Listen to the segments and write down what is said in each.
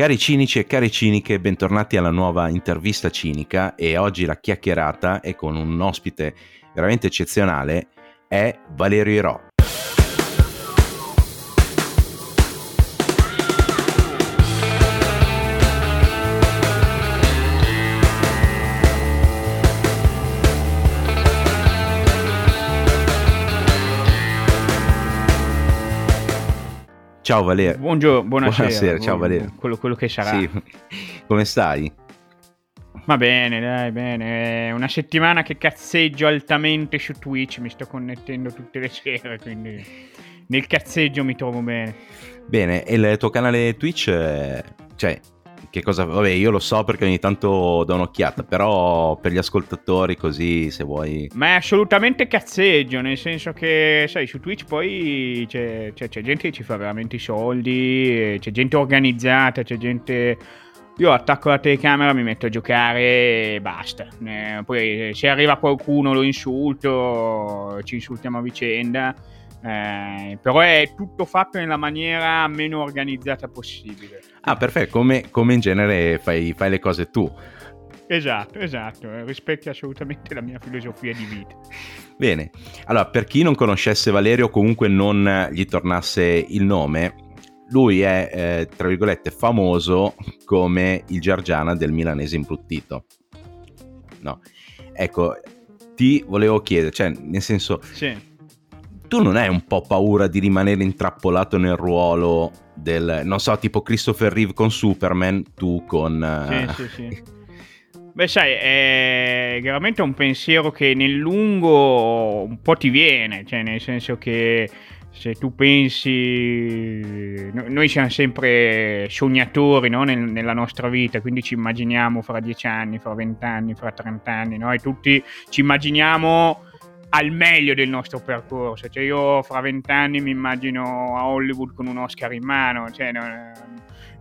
Cari cinici e cari ciniche, bentornati alla nuova intervista cinica e oggi la chiacchierata è con un ospite veramente eccezionale, è Valerio Iro. Ciao Valerio. Buongiorno, buonasera. Buonasera, ciao Valerio. Quello, quello che sarà. Sì. Come stai? Va bene, dai, bene. È una settimana che cazzeggio altamente su Twitch, mi sto connettendo tutte le sere, quindi nel cazzeggio mi trovo bene. Bene, e il tuo canale Twitch, eh, cioè, che cosa... Vabbè, io lo so perché ogni tanto do un'occhiata, però per gli ascoltatori così, se vuoi... Ma è assolutamente cazzeggio, nel senso che, sai, su Twitch poi c'è, c'è, c'è gente che ci fa veramente i soldi, c'è gente organizzata, c'è gente... Io attacco la telecamera, mi metto a giocare e basta. Eh, poi se arriva qualcuno lo insulto, ci insultiamo a vicenda. Eh, però è tutto fatto nella maniera meno organizzata possibile. Ah, perfetto, come, come in genere fai, fai, le cose tu. Esatto, esatto, rispetti assolutamente la mia filosofia di vita. Bene, allora per chi non conoscesse Valerio, comunque non gli tornasse il nome, lui è, eh, tra virgolette, famoso come il Giargiana del milanese imbruttito. No, ecco, ti volevo chiedere, cioè, nel senso... Sì tu non hai un po' paura di rimanere intrappolato nel ruolo del, non so, tipo Christopher Reeve con Superman, tu con... Sì, uh... sì, sì. Beh, sai, è veramente un pensiero che nel lungo un po' ti viene, cioè nel senso che se tu pensi, noi siamo sempre sognatori no? Nel, nella nostra vita, quindi ci immaginiamo fra dieci anni, fra vent'anni, fra trent'anni, no? e tutti ci immaginiamo al meglio del nostro percorso. Cioè, io fra vent'anni mi immagino a Hollywood con un Oscar in mano, cioè, non,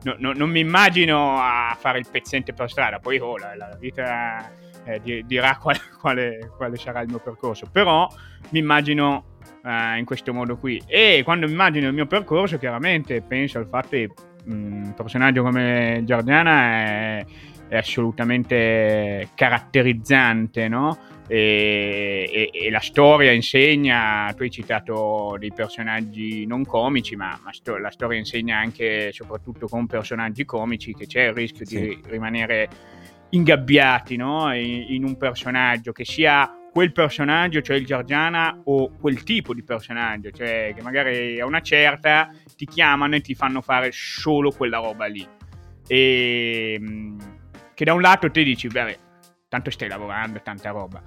non, non, mi immagino a fare il pezzente per strada, poi oh, la, la vita eh, dirà quale, quale, quale, sarà il mio percorso, però mi immagino eh, in questo modo qui. E quando mi immagino il mio percorso, chiaramente penso al fatto che mm, un personaggio come Giordiana è, è assolutamente caratterizzante, no? E, e, e, la storia insegna, tu hai citato dei personaggi non comici, ma, ma sto, la storia insegna anche, soprattutto con personaggi comici, che c'è il rischio sì. di rimanere ingabbiati no? in, in, un personaggio, che sia quel personaggio, cioè il Giorgiana, o quel tipo di personaggio, cioè che magari a una certa ti chiamano e ti fanno fare solo quella roba lì. E che da un lato ti dici, beh, tanto stai lavorando, tanta roba.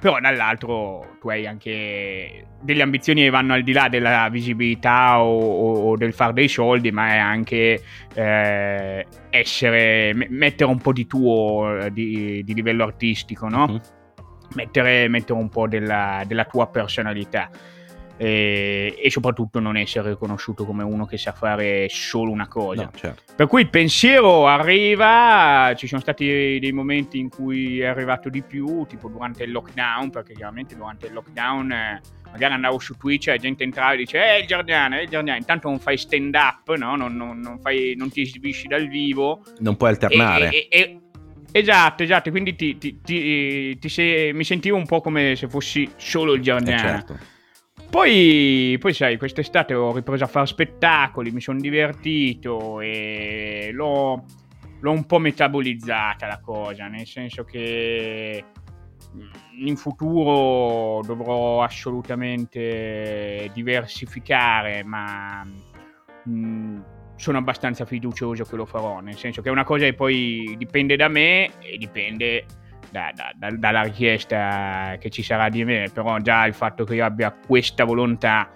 Però dall'altro tu hai anche delle ambizioni che vanno al di là della visibilità o, o, o del fare dei soldi, ma è anche eh, essere, mettere un po' di tuo eh, di, di livello artistico, no? Uh-huh. Mettere, mettere, un po' della, della tua personalità e, e, soprattutto non essere riconosciuto come uno che sa fare solo una cosa. No, certo. Per cui il pensiero arriva, ci sono stati dei momenti in cui è arrivato di più, tipo durante il lockdown, perché chiaramente durante il lockdown eh, magari andavo su Twitch e la gente entrava e dice eh il Giardino, eh il Giardino, intanto non fai stand up, no? non, non, non, fai, non ti esibisci dal vivo. Non puoi alternare. E, e, Esatto, esatto, quindi ti, ti, ti, se, mi sentivo un po' come se fossi solo il Giardino. Eh certo. Poi, poi, sai, quest'estate ho ripreso a fare spettacoli, mi sono divertito e l'ho, l'ho, un po' metabolizzata la cosa, nel senso che mm, in futuro dovrò assolutamente diversificare, ma mh, mm, sono abbastanza fiducioso che lo farò, nel senso che è una cosa che poi dipende da me e dipende da, da, dalla richiesta che ci sarà di me, però già il fatto che io abbia questa volontà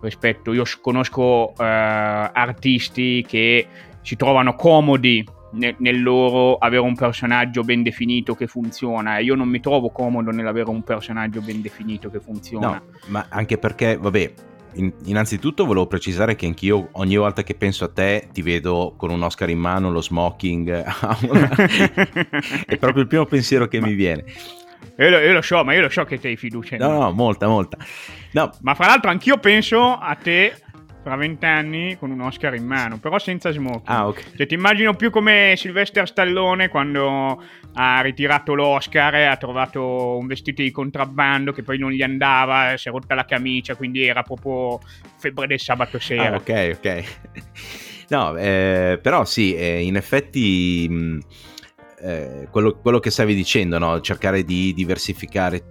rispetto, io conosco eh, artisti che si trovano comodi nel, nel, loro avere un personaggio ben definito che funziona e io non mi trovo comodo nell'avere un personaggio ben definito che funziona. No, ma anche perché, vabbè, innanzitutto volevo precisare che anch'io ogni volta che penso a te ti vedo con un Oscar in mano, lo smoking, è proprio il primo pensiero che Ma... mi viene. Io lo, io lo, so, ma io lo so che hai fiducia No, no, molta, molta. No. Ma fra l'altro anch'io penso a te fra vent'anni con un Oscar in mano, però senza smoking. Ah, ok. Cioè, ti immagino più come Sylvester Stallone quando ha ritirato l'Oscar ha trovato un vestito di contrabbando che poi non gli andava, si è rotta la camicia, quindi era proprio febbre del sabato sera. Ah, ok, ok. No, eh, però sì, eh, in effetti mh, eh, quello, quello, che stavi dicendo, no? cercare di diversificare,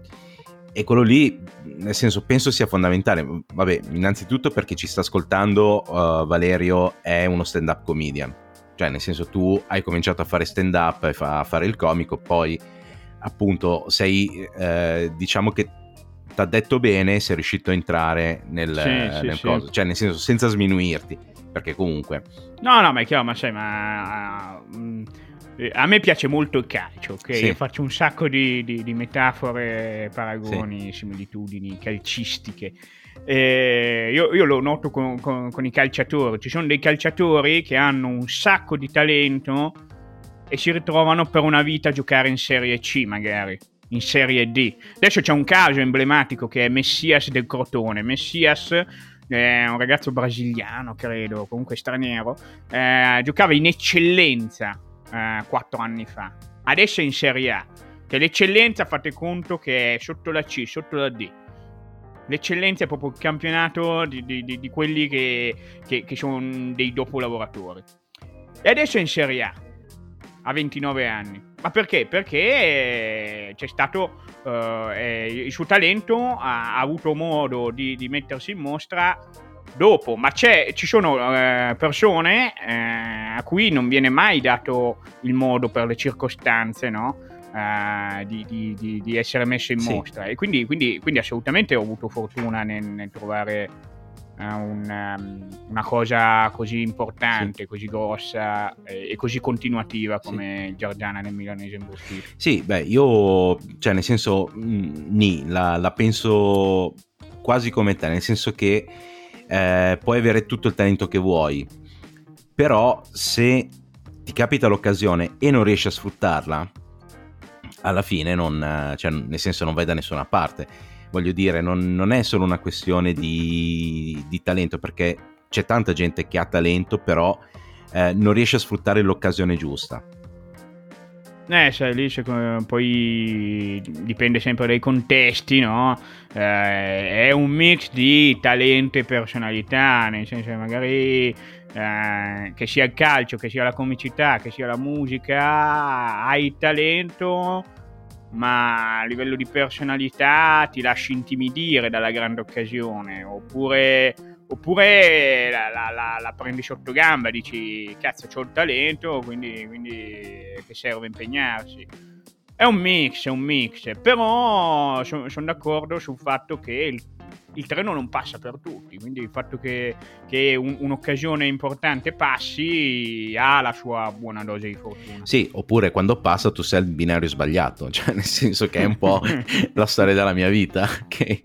e quello lì, nel senso, penso sia fondamentale. Vabbè, innanzitutto perché ci sta ascoltando uh, Valerio è uno stand-up comedian, cioè nel senso tu hai cominciato a fare stand-up e a fare il comico, poi appunto sei, eh, diciamo che ti ha detto bene, sei riuscito a entrare nel, sì, sì, nel sì. coso, cioè nel senso senza sminuirti perché comunque... No, no, ma è chiaro, ma sai, ma... Uh, a me piace molto il calcio, ok? Sì. Io faccio un sacco di, di, di metafore, paragoni, sì. similitudini calcistiche. Eh, io, io, lo noto con, con, con, i calciatori. Ci sono dei calciatori che hanno un sacco di talento e si ritrovano per una vita a giocare in Serie C, magari in Serie D. Adesso c'è un caso emblematico che è Messias del Crotone. Messias è un ragazzo brasiliano, credo, comunque straniero, eh, giocava in eccellenza eh, quattro anni fa. Adesso è in Serie A. Che l'eccellenza, fate conto che è sotto la C, sotto la D. L'eccellenza è proprio il campionato di, di, di, quelli che, che, che sono dei dopolavoratori. E adesso è in Serie A, a 29 anni. Ma perché? Perché c'è stato eh, il suo talento, ha, ha avuto modo di, di, mettersi in mostra dopo, ma ci sono eh, persone eh, a cui non viene mai dato il modo per le circostanze, no? Uh, di, di, di, essere messo in mostra e quindi, quindi, quindi, assolutamente ho avuto fortuna nel, nel trovare una, um, una, cosa così importante, sì. così grossa e, così continuativa come sì. Giordana nel milanese imbustito. Sì, beh, io, cioè, nel senso, mh, mm, ni, la, la, penso quasi come te, nel senso che eh, puoi avere tutto il talento che vuoi, però se ti capita l'occasione e non riesci a sfruttarla, alla fine non, cioè, nel senso non vai da nessuna parte voglio dire, non, non è solo una questione di, di, talento, perché c'è tanta gente che ha talento, però eh, non riesce a sfruttare l'occasione giusta. Eh, sai, lì poi dipende sempre dai contesti, no? Eh, è un mix di talento e personalità, nel senso magari eh, che sia il calcio, che sia la comicità, che sia la musica, hai talento, ma a livello di personalità ti lasci intimidire dalla grande occasione, oppure, oppure la, la, la, la, prendi sotto gamba, dici cazzo c'ho il talento, quindi, quindi che serve impegnarsi. È un mix, è un mix, però sono son d'accordo sul fatto che il il treno non passa per tutti, quindi il fatto che, che un, un'occasione importante passi ha la sua buona dose di fortuna. Sì, oppure quando passa tu sei al binario sbagliato, cioè nel senso che è un po' la storia della mia vita, che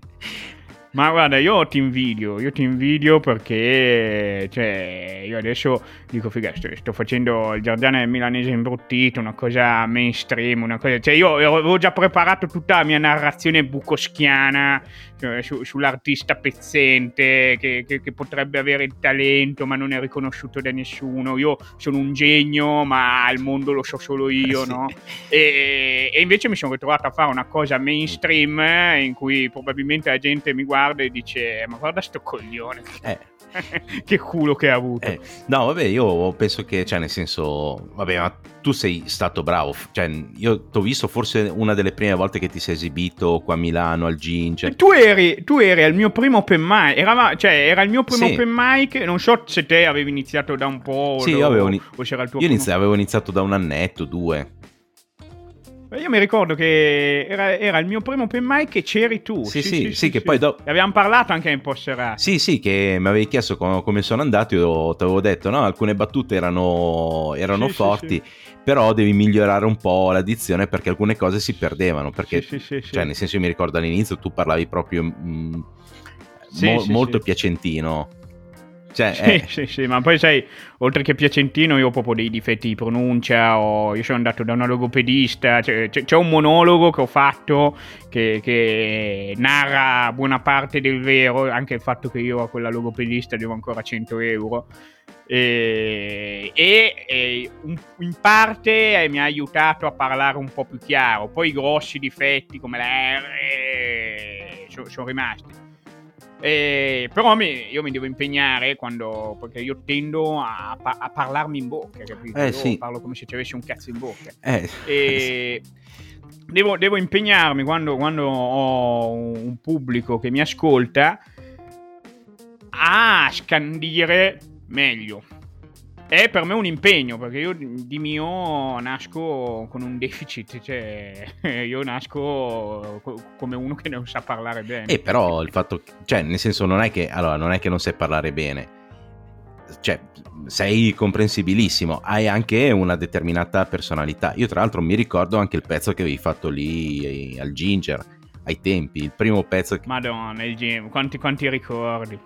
ma guarda, io ti invidio, io ti invidio perché, cioè, io adesso dico, figa, sto, sto facendo il giardino del milanese imbruttito, una cosa mainstream, una cosa, cioè io avevo già preparato tutta la mia narrazione bucoschiana cioè, su, sull'artista pezzente che, che, che, potrebbe avere il talento ma non è riconosciuto da nessuno, io sono un genio ma il mondo lo so solo io, eh sì. no? E, e invece mi sono ritrovato a fare una cosa mainstream in cui probabilmente la gente mi guarda guarda e dice ma guarda sto coglione. Eh. che culo che ha avuto. Eh, no, vabbè, io penso che, cioè, nel senso, vabbè, ma tu sei stato bravo. Cioè, io ti ho visto forse una delle prime volte che ti sei esibito qua a Milano al Ginge. Tu eri, tu eri al mio primo open mic, era, cioè, era il mio primo sì. open mic. Non so se te avevi iniziato da un po'. Sì, io avevo, o c'era il tuo io inizi- avevo iniziato da un annetto, due. Io mi ricordo che era, era, il mio primo open mic e c'eri tu. Sì, sì, sì, sì, sì che poi dopo... Abbiamo parlato anche in post Sì, sì, che mi avevi chiesto come, come sono andato, io ti avevo detto, no, alcune battute erano, erano forti, però devi migliorare un po' l'addizione perché alcune cose si perdevano, perché, cioè, nel senso, io mi ricordo all'inizio tu parlavi proprio mm, mo- molto piacentino. Cioè, sì, eh. sì, sì, ma poi sai, oltre che piacentino, io ho proprio dei difetti di pronuncia. O io sono andato da una logopedista. Cioè, c'è, c'è, un monologo che ho fatto che, che, narra buona parte del vero, anche il fatto che io a quella logopedista devo ancora 100 euro. E, e, e in parte mi ha aiutato a parlare un po' più chiaro. Poi i grossi difetti come la R sono, sono rimasti. Eh, però mi, io mi devo impegnare quando, perché io tendo a, a parlarmi in bocca, capito? Eh, sì. parlo come se ci avessi un cazzo in bocca. Eh, e devo, devo, impegnarmi quando, quando ho un pubblico che mi ascolta a scandire meglio è per me un impegno perché io di mio nasco con un deficit, cioè io nasco come uno che non sa parlare bene. E però il fatto, cioè nel senso non è che, allora, non è che non sai parlare bene, cioè sei comprensibilissimo, hai anche una determinata personalità. Io tra l'altro mi ricordo anche il pezzo che avevi fatto lì al Ginger, ai tempi, il primo pezzo. Che... Madonna, il Ginger, quanti, quanti ricordi.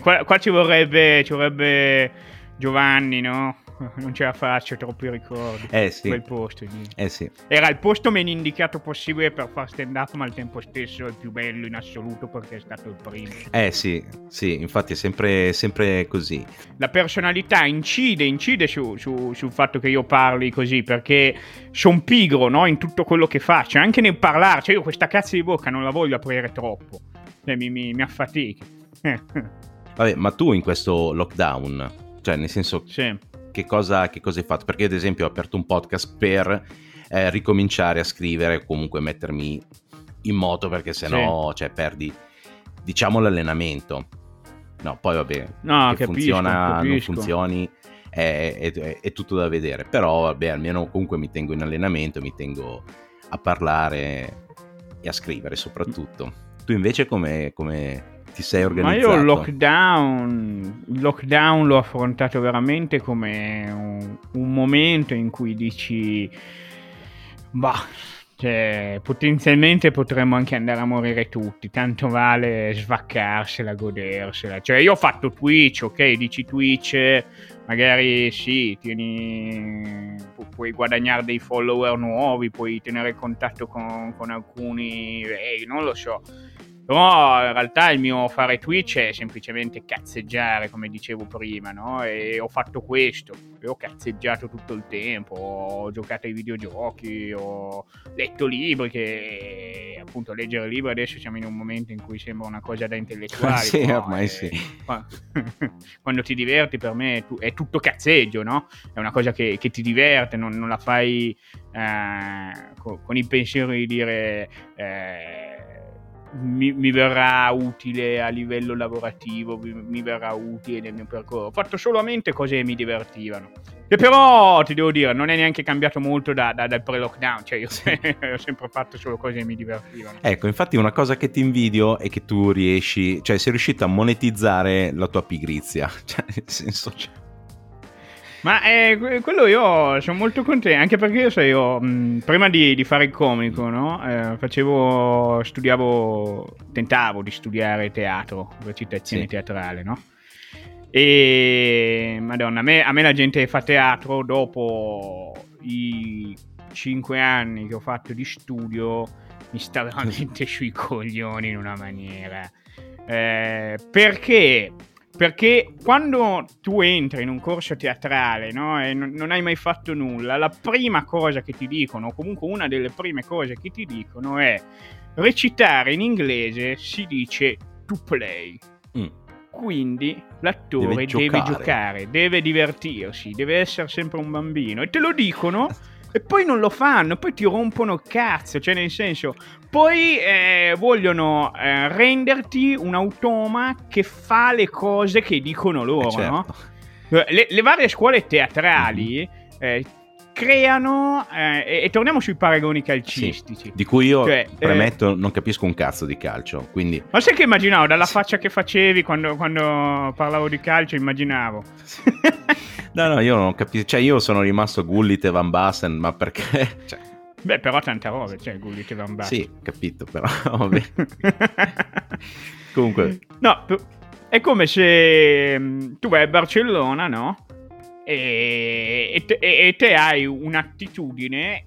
Qua, qua ci vorrebbe... Ci vorrebbe Giovanni, no? Non ce la faccio, troppi ricordi. Eh sì. Quel posto. Eh sì. Era il posto meno indicato possibile per fare stand up, ma al tempo stesso il più bello in assoluto perché è stato il primo. Eh sì, sì, infatti è sempre, sempre così. La personalità incide, incide su, su, sul fatto che io parli così, perché sono pigro, no? In tutto quello che faccio, anche nel parlare. Cioè io questa cazzo di bocca non la voglio aprire troppo. Cioè, mi, mi, mi affatica. Vabbè, ma tu in questo lockdown cioè, nel senso, sì. che, cosa, che, cosa, hai fatto? Perché ad esempio, ho aperto un podcast per eh, ricominciare a scrivere o comunque mettermi in moto perché sennò, sì. cioè, perdi, diciamo, l'allenamento. No, poi vabbè, no, che capisco, funziona, capisco. non funzioni, è, è, è, tutto da vedere. Però, vabbè, almeno comunque mi tengo in allenamento, mi tengo a parlare e a scrivere soprattutto. Tu invece come, come ti sei organizzato? Ma io il lockdown, il lockdown l'ho affrontato veramente come un, un momento in cui dici, bah, cioè, potenzialmente potremmo anche andare a morire tutti, tanto vale svaccarsela, godersela. Cioè, io ho fatto Twitch, ok, dici Twitch, magari sì, tieni, pu- puoi guadagnare dei follower nuovi, puoi tenere contatto con, con alcuni, eh, non lo so. Però in realtà il mio fare Twitch è semplicemente cazzeggiare, come dicevo prima, no? E ho fatto questo. E ho cazzeggiato tutto il tempo, ho giocato ai videogiochi, ho letto libri che appunto leggere libri adesso siamo in un momento in cui sembra una cosa da intellettuali. sì, no? ormai è... sì. Quando ti diverti per me è tutto cazzeggio, no? È una cosa che, che ti diverte, non, non la fai eh, con, con, il pensiero di dire... Eh, mi, mi, verrà utile a livello lavorativo, mi, mi, verrà utile nel mio percorso. Ho fatto solamente cose che mi divertivano. Che però, ti devo dire, non è neanche cambiato molto da, da, dal pre-lockdown, cioè io ho sempre fatto solo cose che mi divertivano. Ecco, infatti una cosa che ti invidio è che tu riesci, cioè sei riuscito a monetizzare la tua pigrizia, cioè nel senso... Cioè ma eh, quello io sono molto contento, anche perché io, sai, io mh, prima di, di, fare il comico, no? eh, facevo, studiavo, tentavo di studiare teatro, recitazione sì. teatrale, no? E madonna, a me, a me la gente fa teatro dopo i cinque anni che ho fatto di studio mi sta veramente sui coglioni in una maniera. Eh, perché perché quando tu entri in un corso teatrale no, e non, non, hai mai fatto nulla, la prima cosa che ti dicono, o comunque una delle prime cose che ti dicono è recitare in inglese si dice to play. Mm. Quindi l'attore deve giocare. deve giocare, deve divertirsi, deve essere sempre un bambino. E te lo dicono e poi non lo fanno, poi ti rompono cazzo, cioè nel senso, poi eh, vogliono eh, renderti un automa che fa le cose che dicono loro, eh certo. no? Le, le, varie scuole teatrali mm-hmm. Creano, eh, e, e, torniamo sui paragoni calcistici. Sì, di cui io cioè, premetto non capisco un cazzo di calcio, quindi... Ma sai che immaginavo, dalla faccia che facevi quando, quando parlavo di calcio, immaginavo. no, no, io non capisco, cioè io sono rimasto Gullit e Van Basten, ma perché... Cioè... Beh, però tanta roba, cioè Gullit e Van Basten. Sì, capito, però vabbè. Comunque... No, è come se mm, tu vai a Barcellona, no? E, e, te, e te hai un'attitudine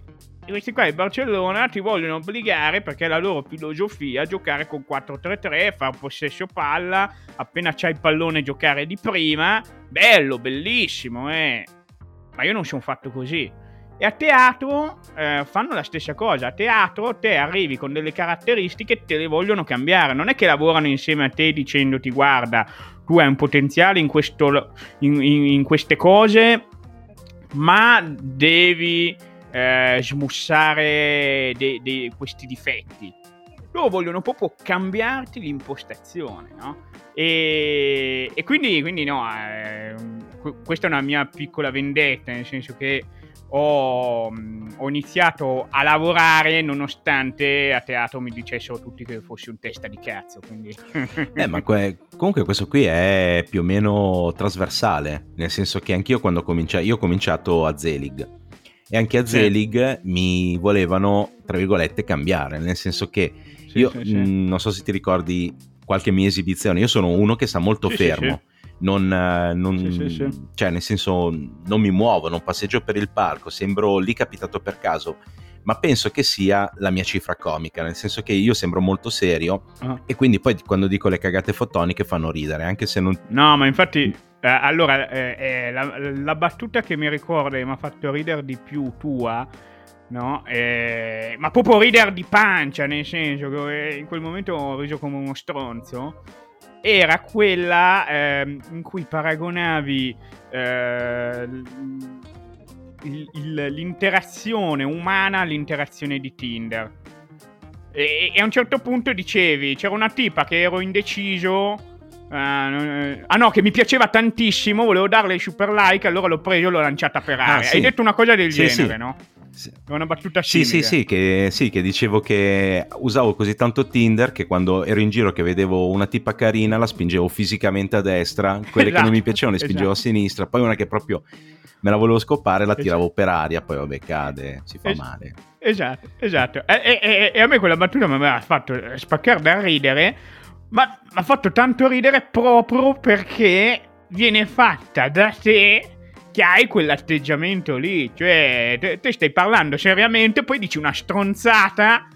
questi qua di Barcellona ti vogliono obbligare perché è la loro filosofia giocare con 4-3-3, far possesso palla, appena c'hai il pallone giocare di prima, bello, bellissimo, eh. Ma io non sono fatto così. E a teatro eh, fanno la stessa cosa. A teatro te arrivi con delle caratteristiche e te le vogliono cambiare. Non è che lavorano insieme a te dicendoti guarda, tu hai un potenziale in, questo, in, in, in queste cose, ma devi eh, smussare de, de questi difetti. Loro vogliono proprio cambiarti l'impostazione, no? E, e quindi, quindi, no, eh, questa è una mia piccola vendetta, nel senso che ho, ho, iniziato a lavorare nonostante a teatro mi dicessero tutti che fossi un testa di cazzo. Quindi... eh, ma que- comunque questo qui è più o meno trasversale, nel senso che anch'io quando ho cominciato, io ho cominciato a Zelig e anche a Zelig sì. mi volevano, tra virgolette, cambiare, nel senso che sì, io sì, mh, non so se ti ricordi qualche mia esibizione, io sono uno che sta molto fermo. Non, non cioè nel senso non mi muovo, non passeggio per il palco, sembro lì capitato per caso, ma penso che sia la mia cifra comica, nel senso che io sembro molto serio uh-huh. e quindi poi quando dico le cagate fotoniche fanno ridere, anche se non... No, ma infatti eh, allora, eh, eh, la, la, battuta che mi ricorda e mi ha fatto ridere di più tua, no? Eh, ma proprio ridere di pancia, nel senso che eh, in quel momento ho riso come uno stronzo, era quella ehm, in cui paragonavi eh, il, il, l'interazione umana all'interazione di Tinder. E, e a un certo punto dicevi, c'era una tipa che ero indeciso Uh, ah no, che mi piaceva tantissimo, volevo darle il super like, allora l'ho preso e l'ho lanciata per ah, aria. Ah, sì. Hai detto una cosa del sì, genere, sì. no? Sì. Una battuta simile. Sì, sì, sì che, sì, che dicevo che usavo così tanto Tinder che quando ero in giro che vedevo una tipa carina la spingevo fisicamente a destra, quelle esatto, che non mi esatto, piacevano le spingevo esatto. a sinistra, poi una che proprio me la volevo scopare la tiravo esatto. per aria, poi vabbè cade, si fa male. Esatto, esatto. E, e, e, a me quella battuta mi aveva fatto spaccare da ridere ma mi ha fatto tanto ridere proprio perché viene fatta da te che hai quell'atteggiamento lì. Cioè, te, te stai parlando seriamente, poi dici una stronzata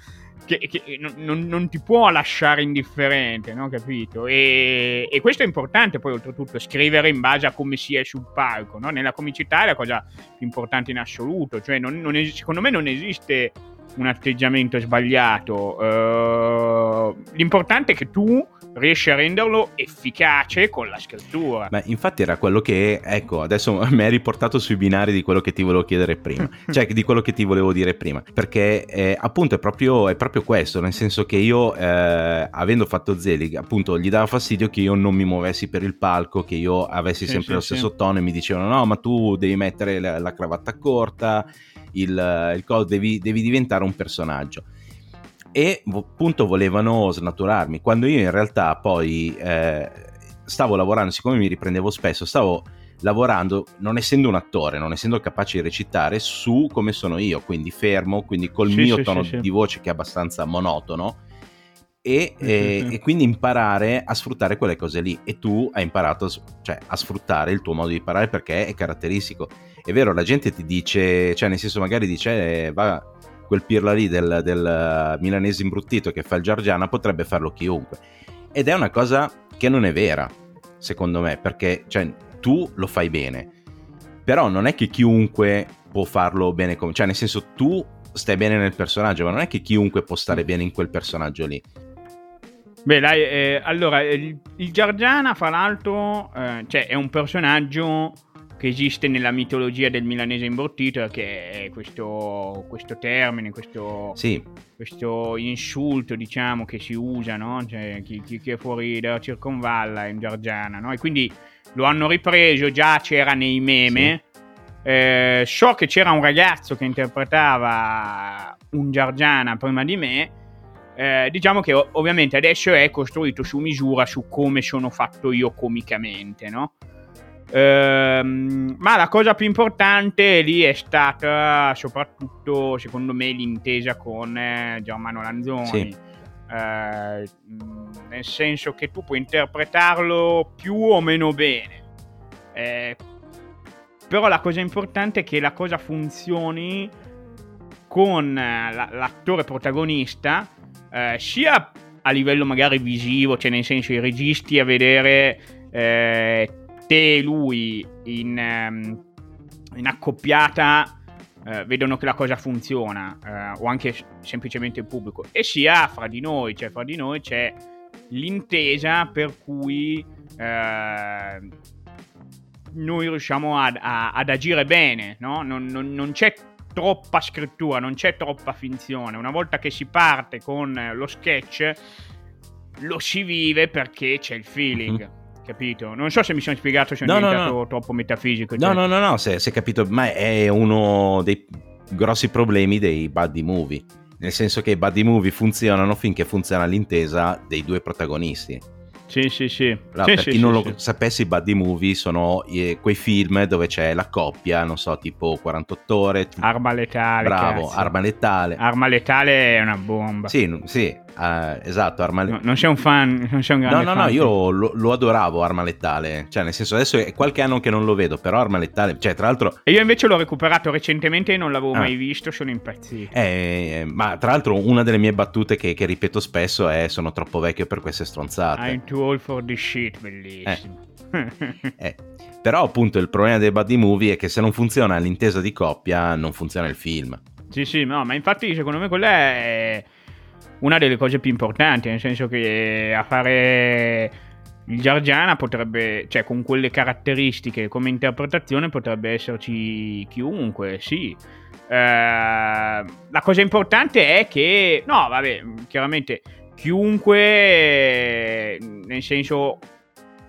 che, che non, non, ti può lasciare indifferente, no? Capito? E, e, questo è importante, poi oltretutto, scrivere in base a come si è sul palco, no? Nella comicità è la cosa più importante in assoluto, cioè non, non es- secondo me non esiste un atteggiamento sbagliato. Uh, l'importante è che tu riesci a renderlo efficace con la scrittura. Ma infatti era quello che, ecco, adesso mi hai riportato sui binari di quello che ti volevo chiedere prima, cioè di quello che ti volevo dire prima, perché eh, appunto è proprio, è proprio, questo, nel senso che io, eh, avendo fatto Zelig, appunto gli dava fastidio che io non mi muovessi per il palco, che io avessi sempre sì, lo stesso sì. tono e mi dicevano no, ma tu devi mettere la, la cravatta corta il, il coso, devi, devi diventare un personaggio e appunto volevano snaturarmi. Quando io in realtà poi eh, stavo lavorando siccome mi riprendevo spesso stavo lavorando non essendo un attore non essendo capace di recitare su come sono io quindi fermo quindi col sì, mio sì, tono sì, di voce che è abbastanza monotono e, e, e, quindi imparare a sfruttare quelle cose lì. E tu hai imparato cioè, a sfruttare il tuo modo di parlare perché è caratteristico. È vero, la gente ti dice, cioè nel senso magari dice, eh, va, quel pirla lì del, del milanese imbruttito che fa il Giargiana potrebbe farlo chiunque. Ed è una cosa che non è vera, secondo me, perché cioè, tu lo fai bene, però non è che chiunque può farlo bene come... Cioè nel senso tu stai bene nel personaggio, ma non è che chiunque può stare bene in quel personaggio lì. Beh, dai, eh, allora, il, il Giargiana, fra l'altro, eh, cioè, è un personaggio che esiste nella mitologia del milanese imbrottito, che è questo, questo termine, questo, sì. questo, insulto, diciamo, che si usa, no? Cioè, chi, chi, è fuori dalla circonvalla è un Giorgiana, no? E quindi lo hanno ripreso, già c'era nei meme. Sì. Eh, so che c'era un ragazzo che interpretava un Giorgiana prima di me. Eh, diciamo che ovviamente adesso è costruito su misura su come sono fatto io comicamente, no? Ehm, ma la cosa più importante lì è stata soprattutto, secondo me, l'intesa con eh, Germano Lanzoni. Sì. eh, nel senso che tu puoi interpretarlo più o meno bene. Eh, però la cosa importante è che la cosa funzioni con eh, l'attore protagonista, eh, sia a livello magari visivo, cioè nel senso i registi a vedere eh, te e lui in, um, in accoppiata eh, vedono che la cosa funziona, eh, o anche semplicemente il pubblico, e sia fra di noi, cioè fra di noi c'è l'intesa per cui eh, noi riusciamo ad, a, ad agire bene, no? non, non, non c'è troppa scrittura, non c'è troppa finzione. Una volta che si parte con lo sketch, lo si vive perché c'è il feeling. Capito? Non so se mi sono spiegato, se sono no, diventato no, no. troppo metafisico. Cioè. No, no, no, no, se, se capito, ma è uno dei grossi problemi dei buddy movie. Nel senso che i buddy movie funzionano finché funziona l'intesa dei due protagonisti. Sì, sì, sì. Allora, sì per sì, chi non sì, lo sapesse, i buddy movie sono eh, quei film dove c'è la coppia, non so, tipo 48 ore. Arma letale. Bravo, cazzo. arma letale. Arma letale è una bomba. Sì, sì, Uh, esatto, Arma Letale. No, non sei un fan, non sei un grande No, no, fan, no, io lo, lo, adoravo Arma Letale. Cioè, nel senso, adesso è qualche anno che non lo vedo, però Arma Letale, cioè, tra l'altro... E io invece l'ho recuperato recentemente e non l'avevo ah. mai visto, sono impazzito. Eh, ma tra l'altro una delle mie battute che, che, ripeto spesso è sono troppo vecchio per queste stronzate. I'm too old for this shit, bellissimo. Eh. eh. Però appunto il problema dei buddy movie è che se non funziona l'intesa di coppia, non funziona il film. Sì, sì, no, ma infatti secondo me quella è una delle cose più importanti, nel senso che a fare il Giargiana potrebbe, cioè con quelle caratteristiche come interpretazione potrebbe esserci chiunque, sì. Eh, la cosa importante è che, no, vabbè, chiaramente chiunque, nel senso,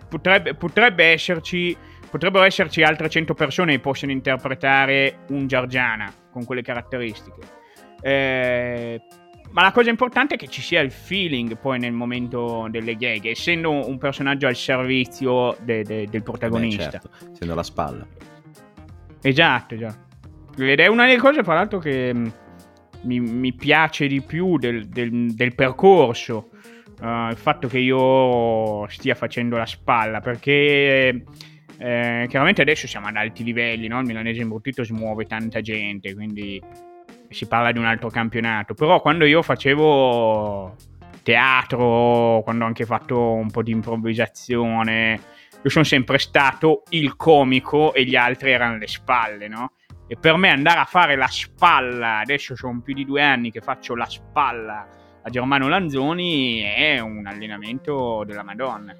potrebbe, potrebbe esserci, potrebbero esserci altre 100 persone che possono interpretare un Giargiana con quelle caratteristiche. Eh, ma la cosa importante è che ci sia il feeling poi nel momento delle gag, essendo un personaggio al servizio de- de- del protagonista. Beh, certo, essendo la spalla. Esatto, esatto. Ed è una delle cose, fra l'altro, che mm, mi, mi piace di più del, del, del percorso. Uh, il fatto che io stia facendo la spalla, perché eh, chiaramente adesso siamo ad alti livelli, no? il milanese imbruttito si muove tanta gente, quindi si parla di un altro campionato, però quando io facevo teatro, quando ho anche fatto un po' di improvvisazione, io sono sempre stato il comico e gli altri erano le spalle, no? E per me andare a fare la spalla, adesso sono più di due anni che faccio la spalla a Germano Lanzoni, è un allenamento della Madonna.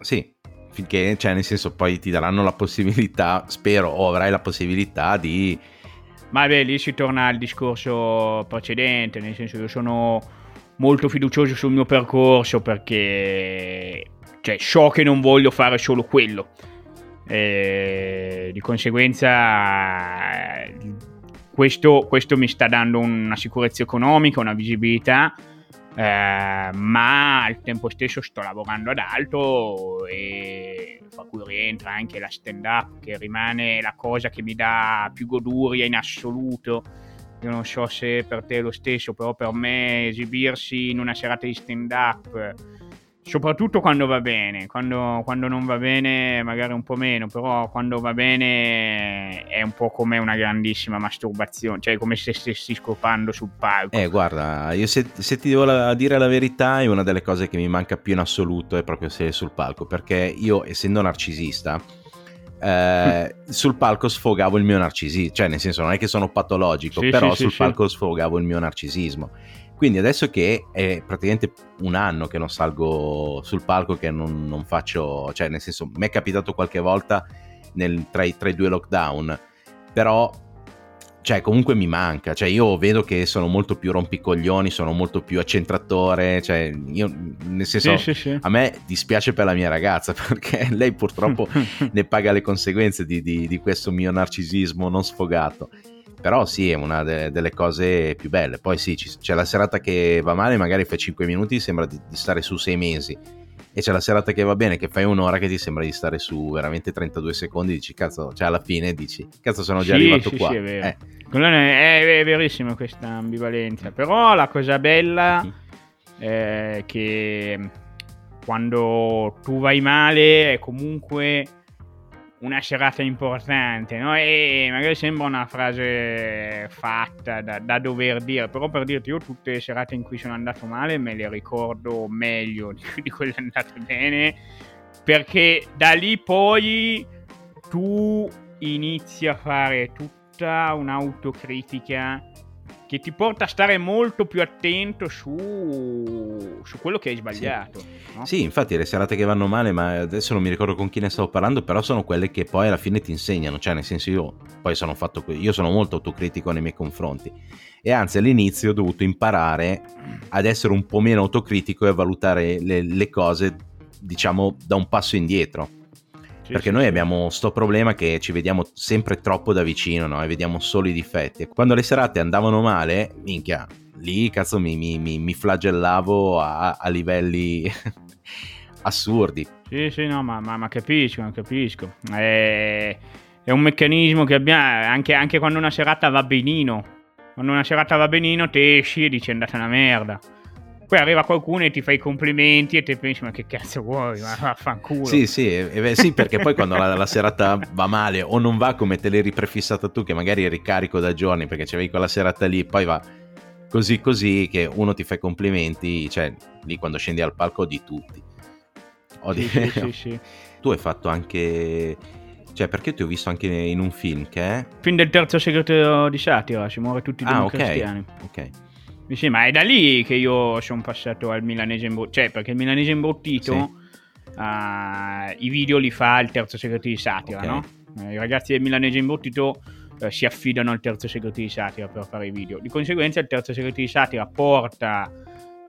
Sì, finché, cioè nel senso poi ti daranno la possibilità, spero, o avrai la possibilità di ma beh, lì si torna al discorso precedente, nel senso io sono molto fiducioso sul mio percorso perché cioè, so che non voglio fare solo quello. E di conseguenza questo, questo mi sta dando una sicurezza economica, una visibilità eh, ma al tempo stesso sto lavorando ad altro e fra cui rientra anche la stand up che rimane la cosa che mi dà più goduria in assoluto. Io non so se per te è lo stesso però per me esibirsi in una serata di stand up soprattutto quando va bene, quando, quando, non va bene magari un po' meno, però quando va bene è un po' come una grandissima masturbazione, cioè come se stessi scopando sul palco. Eh guarda, io se, se ti devo la, dire la verità è una delle cose che mi manca più in assoluto è proprio se sul palco, perché io essendo narcisista... Eh, sul palco sfogavo il mio narcisismo, cioè nel senso non è che sono patologico, sì, però sì, sul sì, palco sfogavo il mio narcisismo quindi adesso che è praticamente un anno che non salgo sul palco, che non, non faccio, cioè nel senso mi è capitato qualche volta nel, tra, i, tra i due lockdown, però cioè comunque mi manca, cioè io vedo che sono molto più rompicoglioni, sono molto più accentratore, cioè io nel senso sì, sì, sì. a me dispiace per la mia ragazza perché lei purtroppo ne paga le conseguenze di, di, di questo mio narcisismo non sfogato però sì, è una de- delle cose più belle. Poi sì, c- c'è la serata che va male, magari fai 5 minuti, sembra di, di stare su 6 mesi. E c'è la serata che va bene, che fai un'ora che ti sembra di stare su veramente 32 secondi, dici cazzo, cioè alla fine dici cazzo sono già sì, arrivato sì, qua. Sì, è vero. Eh. È, è, è verissimo questa ambivalenza, però la cosa bella... Mm eh, che quando tu vai male è comunque una serata importante, no? E magari sembra una frase fatta da, da, dover dire, però per dirti io tutte le serate in cui sono andato male me le ricordo meglio di, di quelle andate bene, perché da lì poi tu inizi a fare tutta un'autocritica che ti porta a stare molto più attento su, su quello che hai sbagliato. Sì. No? sì. infatti le serate che vanno male, ma adesso non mi ricordo con chi ne stavo parlando, però sono quelle che poi alla fine ti insegnano, cioè nel senso io poi sono fatto, io sono molto autocritico nei miei confronti e anzi all'inizio ho dovuto imparare ad essere un po' meno autocritico e a valutare le, le cose diciamo da un passo indietro perché noi abbiamo sto problema che ci vediamo sempre troppo da vicino no? e vediamo solo i difetti. Quando le serate andavano male, minchia, lì cazzo mi, mi, mi, mi flagellavo a, a livelli assurdi. Sì, sì, no, ma, ma, ma capisco, capisco. È, è, un meccanismo che abbiamo anche, anche quando una serata va benino. Quando una serata va benino, te esci e dici è andata una merda. Poi arriva qualcuno e ti fa i complimenti e ti pensi ma che cazzo vuoi, ma vaffanculo. Sì, sì, eh, sì perché poi quando la, la, serata va male o non va come te l'hai riprefissata tu, che magari eri carico da giorni perché c'avevi quella serata lì, poi va così così che uno ti fa i complimenti, cioè lì quando scendi al palco di tutti. Sì, sì, sì, sì. Tu hai fatto anche... Cioè, perché ti ho visto anche in un film che è... Film del terzo segreto di satira, si muore tutti i ah, okay. ok. Sì, ma è da lì che io sono passato al milanese imbruttito. Cioè, perché il milanese imbruttito sì. uh, i video li fa il terzo segreto di satira, okay. no? Eh, I ragazzi del milanese imbruttito uh, si affidano al terzo segreto di satira per fare i video. Di conseguenza il terzo segreto di satira porta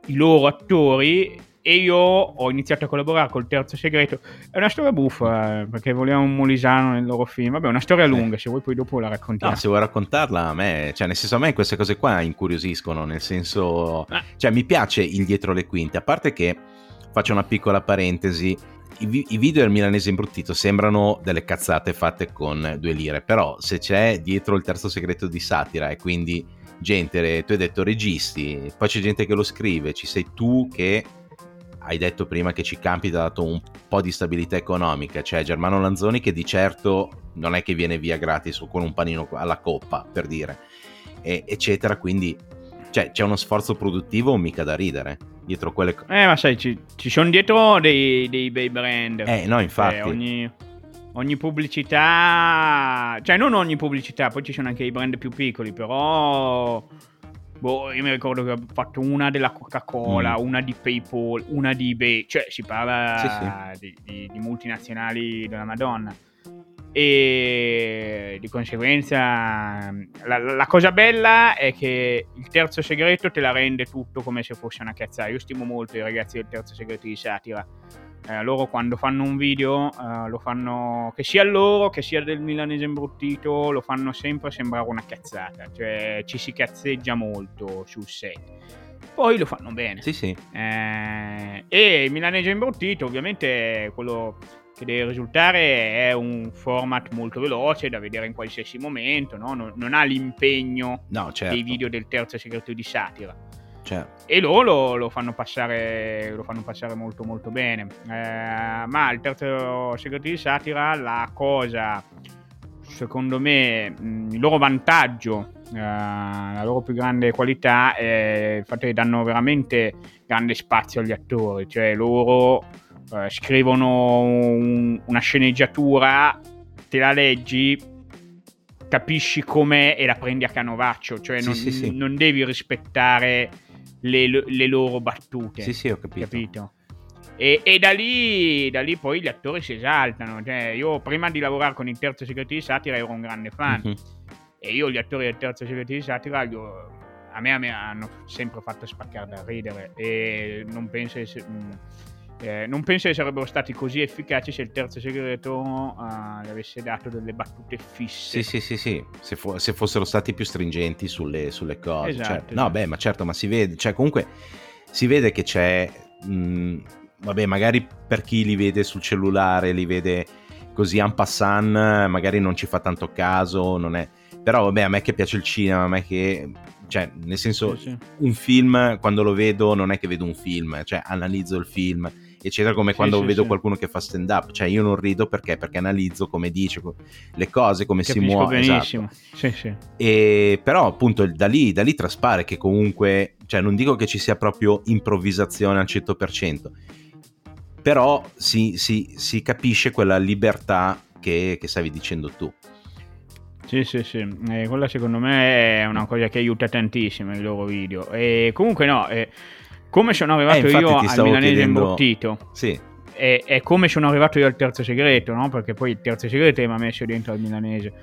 i loro attori e io ho iniziato a collaborare col Terzo Segreto. È una storia buffa, eh, perché volevamo un Molisano nel loro film. Vabbè, è una storia lunga, se vuoi poi dopo la raccontiamo. No, se vuoi raccontarla a me, cioè nel senso a me queste cose qua incuriosiscono, nel senso... Ah. Cioè mi piace il dietro le quinte, a parte che faccio una piccola parentesi, i, i, video del milanese imbruttito sembrano delle cazzate fatte con due lire, però se c'è dietro il terzo segreto di satira e quindi gente, tu hai detto registi, poi c'è gente che lo scrive, ci sei tu che hai detto prima che ci campi ti ha dato un po' di stabilità economica, cioè Germano Lanzoni che di certo non è che viene via gratis o con un panino alla coppa, per dire, e, eccetera, quindi cioè, c'è uno sforzo produttivo mica da ridere dietro quelle cose. Eh, ma sai, ci, ci sono dietro dei, dei, bei brand. Eh, no, infatti. Eh, ogni, ogni pubblicità, cioè non ogni pubblicità, poi ci sono anche i brand più piccoli, però Boh, io mi ricordo che ho fatto una della Coca-Cola, mm. una di PayPal, una di eBay, cioè si parla sì, sì. Di, di, di, multinazionali della Madonna. E di conseguenza la, la, cosa bella è che il terzo segreto te la rende tutto come se fosse una cazzata. Io stimo molto i ragazzi del terzo segreto di satira eh, loro quando fanno un video eh, lo fanno che sia loro che sia del milanese imbruttito lo fanno sempre sembrare una cazzata cioè ci si cazzeggia molto sul set poi lo fanno bene sì sì eh, e il milanese imbruttito ovviamente quello che deve risultare è un format molto veloce da vedere in qualsiasi momento no? non, non, ha l'impegno no, certo. dei video del terzo segreto di satira Certo. E loro lo, lo, fanno passare, lo fanno passare molto molto bene. Eh, ma il terzo segreto di satira, la cosa, secondo me, il loro vantaggio, eh, la loro più grande qualità è il fatto che danno veramente grande spazio agli attori. Cioè loro eh, scrivono un, una sceneggiatura, te la leggi, capisci com'è e la prendi a canovaccio, cioè sì, non, sì, sì. non, devi rispettare le, le loro battute. Sì, sì, ho capito. capito? E, e da, lì, da, lì, poi gli attori si esaltano. Cioè, io prima di lavorare con il terzo segreto di satira ero un grande fan. Mm-hmm. E io gli attori del terzo segreto di satira a me, a me hanno sempre fatto spaccare da ridere. E non penso che eh, non penso che sarebbero stati così efficaci se il terzo segreto uh, gli avesse dato delle battute fisse. Sì, sì, sì, sì. Se, fo- se fossero stati più stringenti sulle, sulle cose. Esatto, cioè, esatto. No, beh, ma certo, ma si vede, cioè comunque si vede che c'è, mh, mm, vabbè, magari per chi li vede sul cellulare, li vede così en passant, magari non ci fa tanto caso, non è... Però vabbè, a me che piace il cinema, a me che cioè nel senso sì, sì. un film quando lo vedo non è che vedo un film, cioè analizzo il film eccetera, come sì, quando sì, vedo sì. qualcuno che fa stand up, cioè io non rido perché, perché analizzo come dice le cose, come Capisco si muove. Benissimo. Esatto. E, però appunto da lì, da lì traspare che comunque, cioè non dico che ci sia proprio improvvisazione al 100%, però si, si, si capisce quella libertà che, che stavi dicendo tu. Sì, sì, sì, eh, quella secondo me è una cosa che aiuta tantissimo i loro video. E comunque no, eh, come sono arrivato eh, io al milanese chiedendo... imbottito. Sì. E, e, come sono arrivato io al terzo segreto, no? Perché poi il terzo segreto mi ha messo dentro al milanese.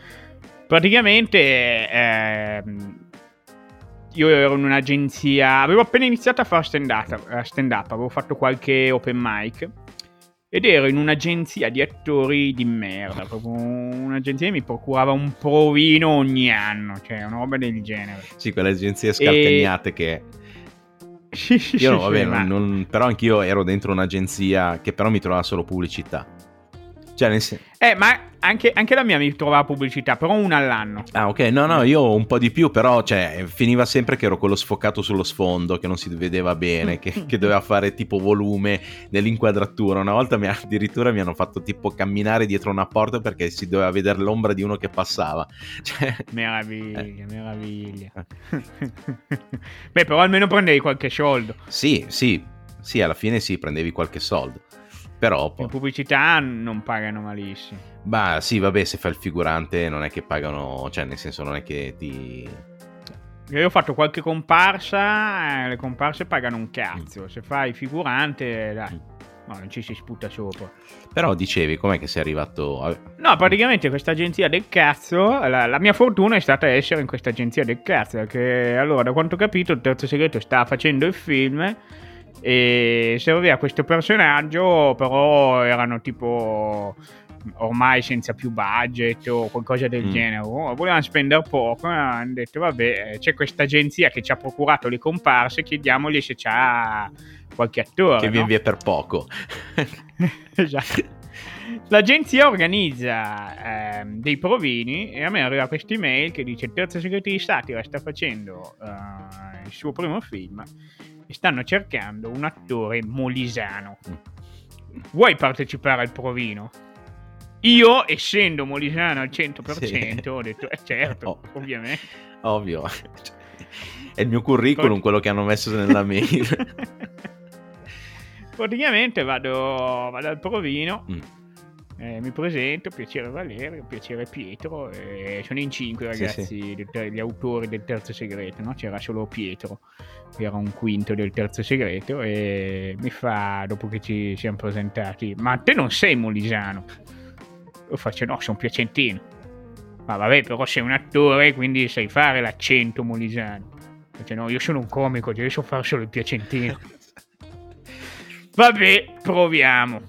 Praticamente eh, io ero in un'agenzia, avevo appena iniziato a fare stand up, stand up, avevo fatto qualche open mic ed ero in un'agenzia di attori di merda, proprio un'agenzia che mi procurava un provino ogni anno, cioè una roba del genere. Sì, quelle agenzie scartegnate e... che io no, vabbè, non, non, però anch'io ero dentro un'agenzia che però mi trovava solo pubblicità. Cioè, nel senso... Eh, ma anche, anche, la mia mi trovava pubblicità, però una all'anno. Ah, ok. No, no, io un po' di più, però, cioè, finiva sempre che ero quello sfocato sullo sfondo, che non si vedeva bene, che, che doveva fare tipo volume nell'inquadratura. Una volta mi, addirittura mi hanno fatto tipo camminare dietro una porta perché si doveva vedere l'ombra di uno che passava. Cioè... Meraviglia, eh. meraviglia. Beh, però almeno prendevi qualche soldo. Sì, sì, sì, alla fine sì, prendevi qualche soldo. Però in pubblicità non pagano malissimo. Bah, sì, vabbè, se fai il figurante non è che pagano, cioè nel senso non è che ti io ho fatto qualche comparsa, eh, le comparse pagano un cazzo. Mm. Se fai figurante, dai, mm. no, non ci si sputa sopra. Però dicevi, com'è che sei arrivato? A... No, praticamente questa agenzia del cazzo, la, la, mia fortuna è stata essere in questa agenzia del cazzo, perché allora, da quanto ho capito, il terzo segreto sta facendo il film e serviva questo personaggio, però erano tipo ormai senza più budget o qualcosa del mm. genere. Oh, volevano spendere poco, hanno detto vabbè, c'è questa agenzia che ci ha procurato le comparse, chiediamogli se c'ha qualche attore. Che no? viene via per poco. esatto. L'agenzia organizza eh, dei provini e a me arriva questa email che dice il terzo segreto di satira sta facendo uh, il suo primo film stanno cercando un attore molisano. Vuoi partecipare al provino? Io, essendo molisano al 100%, sì. ho detto, eh certo, oh. ovviamente. Ovvio. È il mio curriculum Poi... quello che hanno messo nella mail. Praticamente vado, vado al provino. Mm eh, mi presento, piacere Valerio, piacere Pietro, eh, sono in cinque ragazzi, sì, sì. Gli autori del terzo segreto, no? c'era solo Pietro, era un quinto del terzo segreto e mi fa, dopo che ci siamo presentati, ma te non sei molisano? Io faccio no, sono piacentino. Ma vabbè, però sei un attore, quindi sai fare l'accento molisano. Dice no, io sono un comico, io so fare solo il piacentino. Vabbè, proviamo.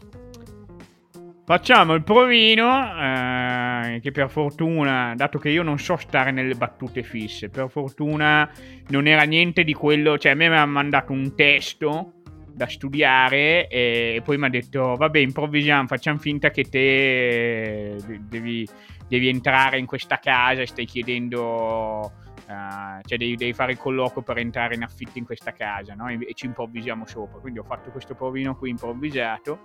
Facciamo il provino, eh, che per fortuna, dato che io non so stare nelle battute fisse, per fortuna non era niente di quello, cioè a me mi ha mandato un testo da studiare e poi mi ha detto, vabbè, improvvisiamo, facciamo finta che te devi, devi entrare in questa casa e stai chiedendo... Uh, cioè devi, devi, fare il colloquio per entrare in affitto in questa casa no? e, e ci improvvisiamo sopra quindi ho fatto questo provino qui improvvisato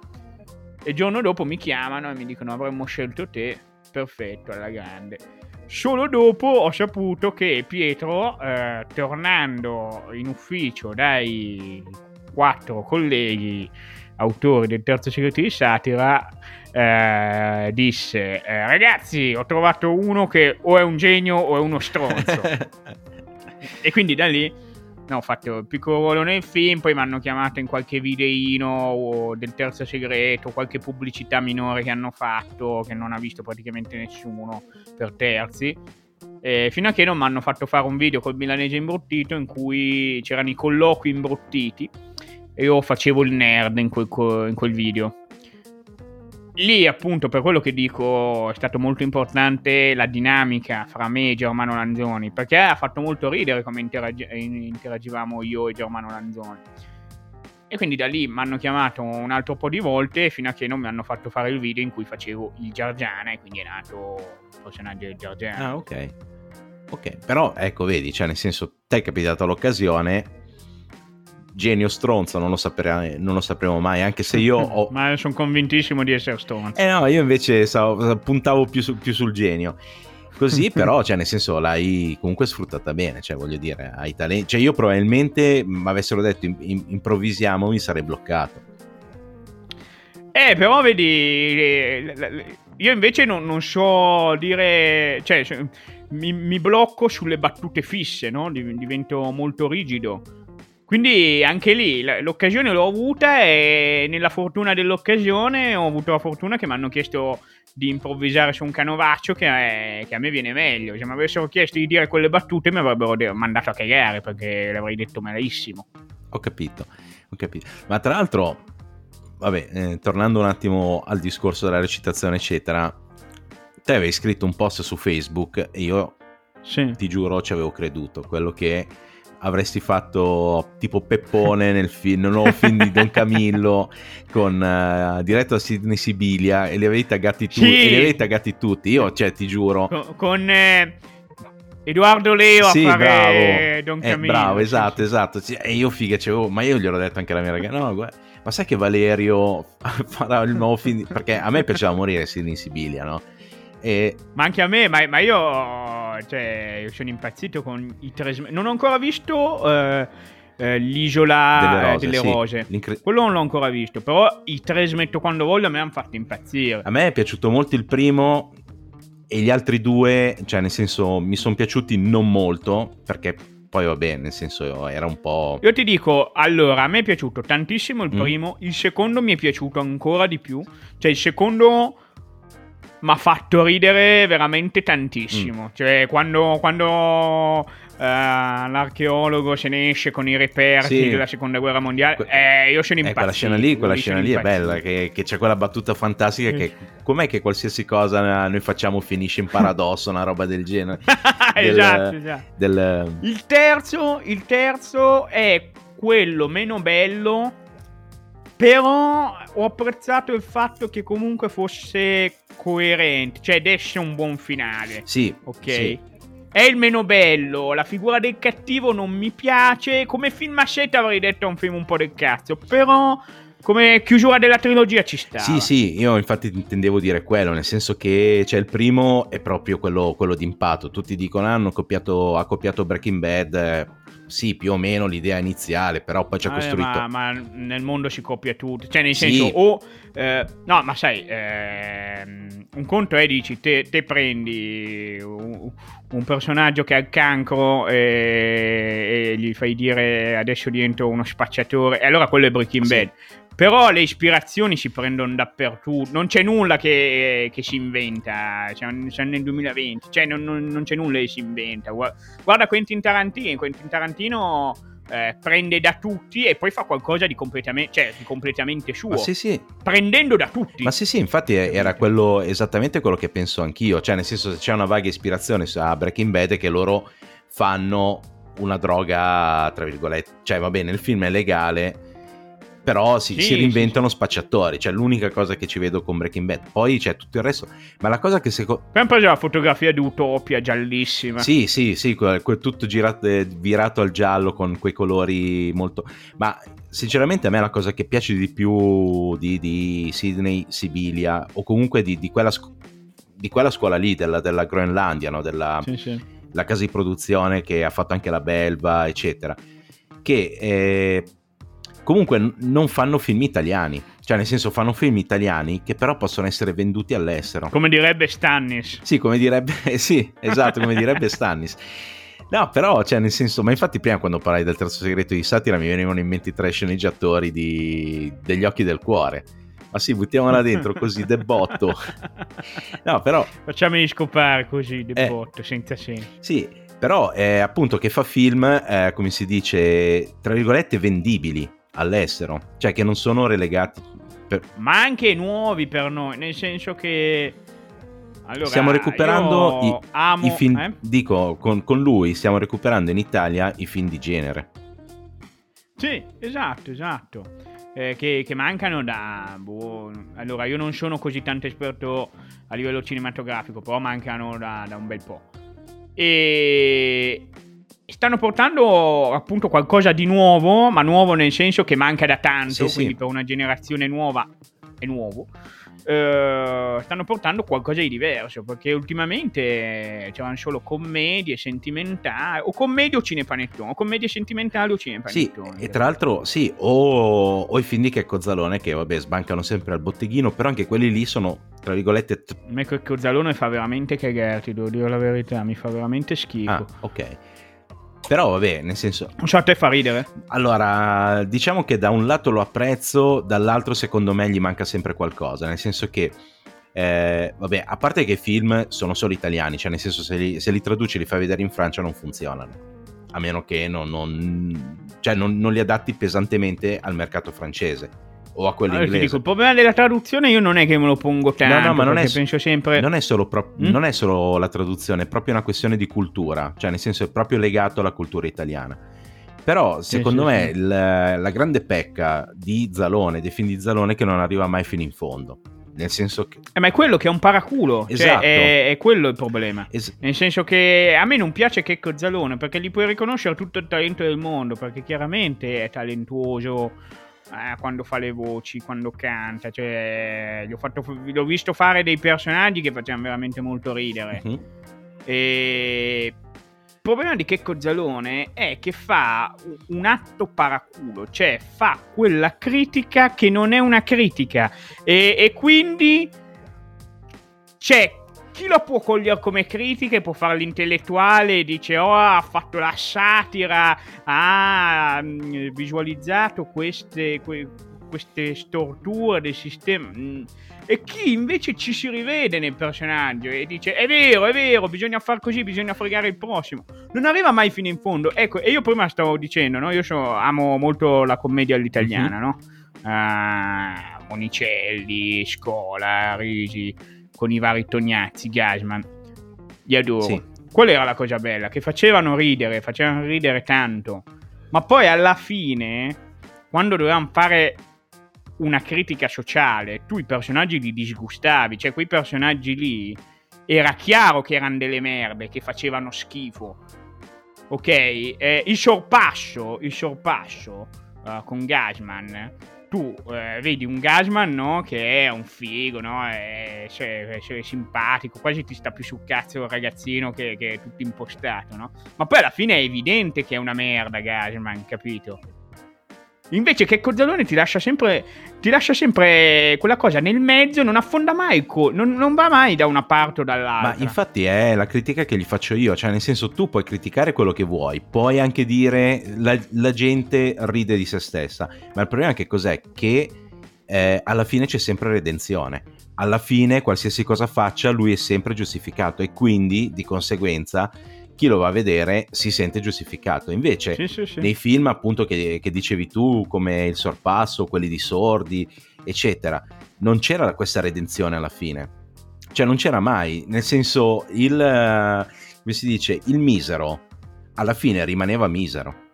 e il giorno dopo mi chiamano e mi dicono avremmo scelto te, perfetto, alla grande. Solo dopo ho saputo che Pietro, eh, tornando in ufficio dai quattro colleghi autori del terzo segreto di satira, eh, disse eh, ragazzi ho trovato uno che o è un genio o è uno stronzo. e quindi da lì No, ho fatto il piccolo ruolo nel film, poi mi hanno chiamato in qualche videino del terzo segreto, qualche pubblicità minore che hanno fatto, che non ha visto praticamente nessuno per terzi. Eh, fino a che non mi hanno fatto fare un video col milanese imbruttito in cui c'erano i colloqui imbruttiti e io facevo il nerd in quel, in quel video lì appunto per quello che dico è stato molto importante la dinamica fra me e Germano Lanzoni perché ha fatto molto ridere come interagi- interagivamo io e Germano Lanzoni. E quindi da lì mi hanno chiamato un altro po' di volte fino a che non mi hanno fatto fare il video in cui facevo il Giargiana e quindi è nato il personaggio del Giargiana. Ah ok. Ok, però ecco, vedi, cioè nel senso, te è capitata l'occasione, genio stronzo non lo, sapere, non lo sapremo mai, anche se io ho... Ma sono convintissimo di essere stronzo. Eh no, io invece so, puntavo più, su, più, sul genio. Così però, cioè nel senso, l'hai comunque sfruttata bene, cioè voglio dire, hai talenti. Cioè io probabilmente, mi avessero detto improvvisiamo, mi sarei bloccato. Eh, però vedi, io invece non, non so dire... Cioè, mi, mi, blocco sulle battute fisse, no? Divento molto rigido. Quindi anche lì l'occasione l'ho avuta e nella fortuna dell'occasione ho avuto la fortuna che mi hanno chiesto di improvvisare su un canovaccio che, è, che a me viene meglio. Se mi avessero chiesto di dire quelle battute mi avrebbero mandato a cagare perché l'avrei detto malissimo. Ho capito, ho capito. Ma tra l'altro, vabbè, eh, tornando un attimo al discorso della recitazione eccetera, te avevi scritto un post su Facebook e io sì. ti giuro ci avevo creduto, quello che avresti fatto tipo Peppone nel, film, nel nuovo film di Don Camillo con, uh, diretto da Sidney Sibilia e li avevi taggati, tu- sì. li avevi taggati tutti, io cioè ti giuro. Con... con eh... Edoardo Leo sì, a fare bravo. Don eh, Camillo. bravo, esatto, esatto. E io figa, c'avevo, ma io gliel'ho detto anche alla mia ragazza. No, guarda, ma sai che Valerio farà il nuovo film? Perché a me piaceva morire Sidney Sibilia, no? E... Ma anche a me, ma, ma io, cioè, io sono impazzito con i tre... Non ho ancora visto... Uh, eh, l'isola delle rose, delle sì. rose. quello non l'ho ancora visto però i tre smetto quando voglio a me hanno fatto impazzire a me è piaciuto molto il primo e gli altri due cioè nel senso mi sono piaciuti non molto perché poi vabbè nel senso era un po' io ti dico allora a me è piaciuto tantissimo il mm. primo il secondo mi è piaciuto ancora di più cioè il secondo mi ha fatto ridere veramente tantissimo. Mm. Cioè, quando, quando uh, l'archeologo se ne esce con i reperti sì. della seconda guerra mondiale, eh, io sono impazzito. Eh, quella scena lì, quella scena lì è bella, che, che, c'è quella battuta fantastica che com'è che qualsiasi cosa noi facciamo finisce in paradosso, una roba del genere. del, esatto, esatto. Del... Il, terzo, il terzo è quello meno bello però ho apprezzato il fatto che comunque fosse coerente, cioè desse un buon finale. Sì. Ok. Sì. È il meno bello, la figura del cattivo non mi piace. Come film a scelta avrei detto è un film un po' del cazzo, però come chiusura della trilogia ci sta. Sì, sì, io infatti intendevo dire quello, nel senso che cioè, il primo è proprio quello, quello d'impatto. Tutti dicono ah, hanno copiato, ha copiato Breaking Bad sì, più o meno l'idea iniziale, però poi ci ha eh, costruito. Ma, ma, nel mondo si copia tutto, cioè nel senso, sì. o eh, no, ma sai, eh, un conto è dici, te, te prendi un, un, personaggio che ha il cancro e, e, gli fai dire adesso divento uno spacciatore, e allora quello è Breaking sì. Bad. Però le ispirazioni si prendono dappertutto, non c'è nulla che, che si inventa, cioè, siamo nel 2020, cioè non, non, non, c'è nulla che si inventa. Guarda Quentin Tarantino, Quentin Tarantino eh, prende da tutti e poi fa qualcosa di completamente, cioè, di completamente suo, Ma sì, sì. prendendo da tutti. Ma sì, sì, infatti era quello, esattamente quello che penso anch'io, cioè nel senso c'è una vaga ispirazione a Breaking Bad che loro fanno una droga, tra virgolette, cioè va bene, il film è legale però si, sì, si reinventano sì, spacciatori, cioè l'unica cosa che ci vedo con Breaking Bad, poi c'è tutto il resto, ma la cosa che secondo... Abbiamo preso la fotografia di Utopia giallissima. Sì, sì, sì, quel, quel tutto girato, eh, virato al giallo con quei colori molto... Ma sinceramente a me la cosa che piace di più di, di Sydney Sibilia, o comunque di, di, quella, di quella, scuola lì, della, della Groenlandia, no? della sì, la casa di produzione che ha fatto anche la Belva, eccetera, che... Eh, comunque non fanno film italiani. Cioè, nel senso, fanno film italiani che però possono essere venduti all'estero. Come direbbe Stannis. Sì, come direbbe, sì, esatto, come direbbe Stannis. No, però, cioè, nel senso, ma infatti prima quando parlai del terzo segreto di satira mi venivano in mente i tre sceneggiatori di... degli occhi del cuore. Ma sì, buttiamola dentro così, debotto. No, però... Facciamoli scopare così, debotto, eh, senza senso. Sì, però è appunto che fa film, eh, come si dice, tra virgolette, vendibili all'estero, cioè che non sono relegati. Per... Ma anche nuovi per noi, nel senso che... Allora, stiamo recuperando i, amo, i, film, eh? dico, con, con, lui stiamo recuperando in Italia i film di genere. Sì, esatto, esatto. Eh, che, che, mancano da... Boh, allora, io non sono così tanto esperto a livello cinematografico, però mancano da, da un bel po'. e stanno portando appunto qualcosa di nuovo, ma nuovo nel senso che manca da tanto, Sì, quindi sì. per una generazione nuova è nuovo. Eh, stanno portando qualcosa di diverso perché ultimamente c'erano solo commedie sentimentali o commedie o cinepanettone o commedie sentimentali o Sì, cinepanettone e tra l'altro sì, o, o i film di Checco Zalone che vabbè sbancano sempre al botteghino, però anche quelli lì sono, tra virgolette, t- quel Cozzalone fa veramente cagarti devo dire la verità mi fa veramente schifo ah, ok. Però vabbè, nel senso, so a te fa ridere? Allora, diciamo che da un lato lo apprezzo, dall'altro secondo me gli manca sempre qualcosa, nel senso che, eh, vabbè, a parte che i film sono solo italiani, cioè nel senso se li, se li traduci e li fai vedere in Francia non funzionano, a meno che non, non- cioè non- non li adatti pesantemente al mercato francese o a quello Allora, inglese. dico, il problema della traduzione io non è che me lo pongo tanto no, ma non è penso sempre Non è, solo pro- Mm? non è solo la traduzione, è proprio una questione di cultura, cioè nel senso è proprio legato alla cultura italiana. Però secondo sì, me sì. il- la grande pecca di Zalone, dei film di Zalone, è che non arriva mai fino in fondo. Nel senso che... Eh, ma è quello che è un paraculo. Esatto. Cioè, è, è quello il problema. es- Nel senso che a me non piace Checco Zalone perché gli puoi riconoscere tutto il talento del mondo. Perché chiaramente è talentuoso eh, quando fa le voci, quando canta. Cioè, gli ho fatto- l'ho visto fare dei personaggi che facevano veramente molto ridere. Mhm. E il problema di Checco Zalone è che fa un atto paraculo, cioè fa quella critica che non è una critica e, e quindi c'è chi lo può cogliere come critica e può fare l'intellettuale e dice oh ha fatto la satira, ha mm, visualizzato queste, que- queste storture del sistema. mm. E chi invece ci si rivede nel personaggio e dice è vero, è vero, bisogna far così, bisogna fregare il prossimo. Non arriva mai fino in fondo. Ecco, e io prima stavo dicendo, no? Io so- amo molto la commedia all'italiana, no? Ah, Monicelli, Scola, Risi, con i vari Tognazzi, Gasman. Li adoro. Sì. Qual era la cosa bella? Che facevano ridere, facevano ridere tanto. Ma poi alla fine, quando dovevamo fare una critica sociale, tu i personaggi li disgustavi, cioè quei personaggi lì era chiaro che erano delle merde, che facevano schifo. Ok, eh, il sorpasso, il sorpasso eh, con Gasman. Tu eh, vedi un Gasman, no? Che è un figo, no? È, cioè, cioè, è simpatico, quasi ti sta più sul cazzo il ragazzino che, che è tutto impostato, no? Ma poi alla fine è evidente che è una merda Gasman, capito? Invece che Cozzalone ti lascia sempre ti lascia sempre quella cosa nel mezzo, non affonda mai, non, non va mai da una parte o dall'altra. Ma infatti è la critica che gli faccio io, cioè nel senso tu puoi criticare quello che vuoi, puoi anche dire la, la gente ride di se stessa, ma il problema che cos'è? Che eh, alla fine c'è sempre redenzione, alla fine qualsiasi cosa faccia lui è sempre giustificato e quindi di conseguenza chi lo va a vedere si sente giustificato. Invece Sì, sì, sì. nei film appunto che, che dicevi tu come il sorpasso, quelli di sordi, eccetera, non c'era questa redenzione alla fine. Cioè non c'era mai, nel senso il, eh, come si dice, il misero alla fine rimaneva misero.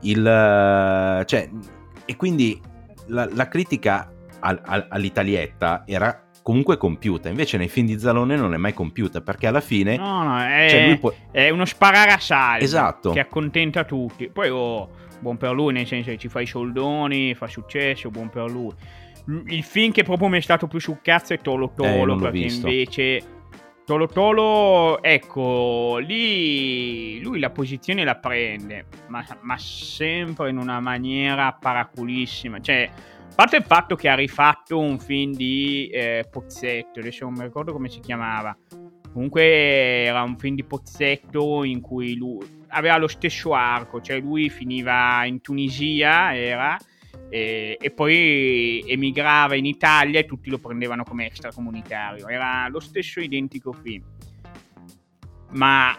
Il, eh, cioè, e quindi la, la critica al- al- all'italietta era comunque compiuta, invece nei film di Zalone non è mai compiuta perché alla fine... No, no, è, Cioè può- è uno sparare a salve Esatto. che accontenta tutti. Poi, oh, buon per lui, nel senso che ci fa i soldoni, fa successo, buon per lui. Il film che proprio mi è stato più sul cazzo è Tolo Eh, Tolo, l'ho perché visto. invece Tolo Tolo, ecco, lì lui la posizione la prende, ma, ma sempre in una maniera paraculissima. Cioè, parte il fatto che ha rifatto un film di eh, Pozzetto, adesso non mi ricordo come si chiamava. Comunque era un film di Pozzetto in cui lui aveva lo stesso arco, cioè lui finiva in Tunisia, era, e, e poi emigrava in Italia e tutti lo prendevano come extracomunitario. Era lo stesso identico film. Ma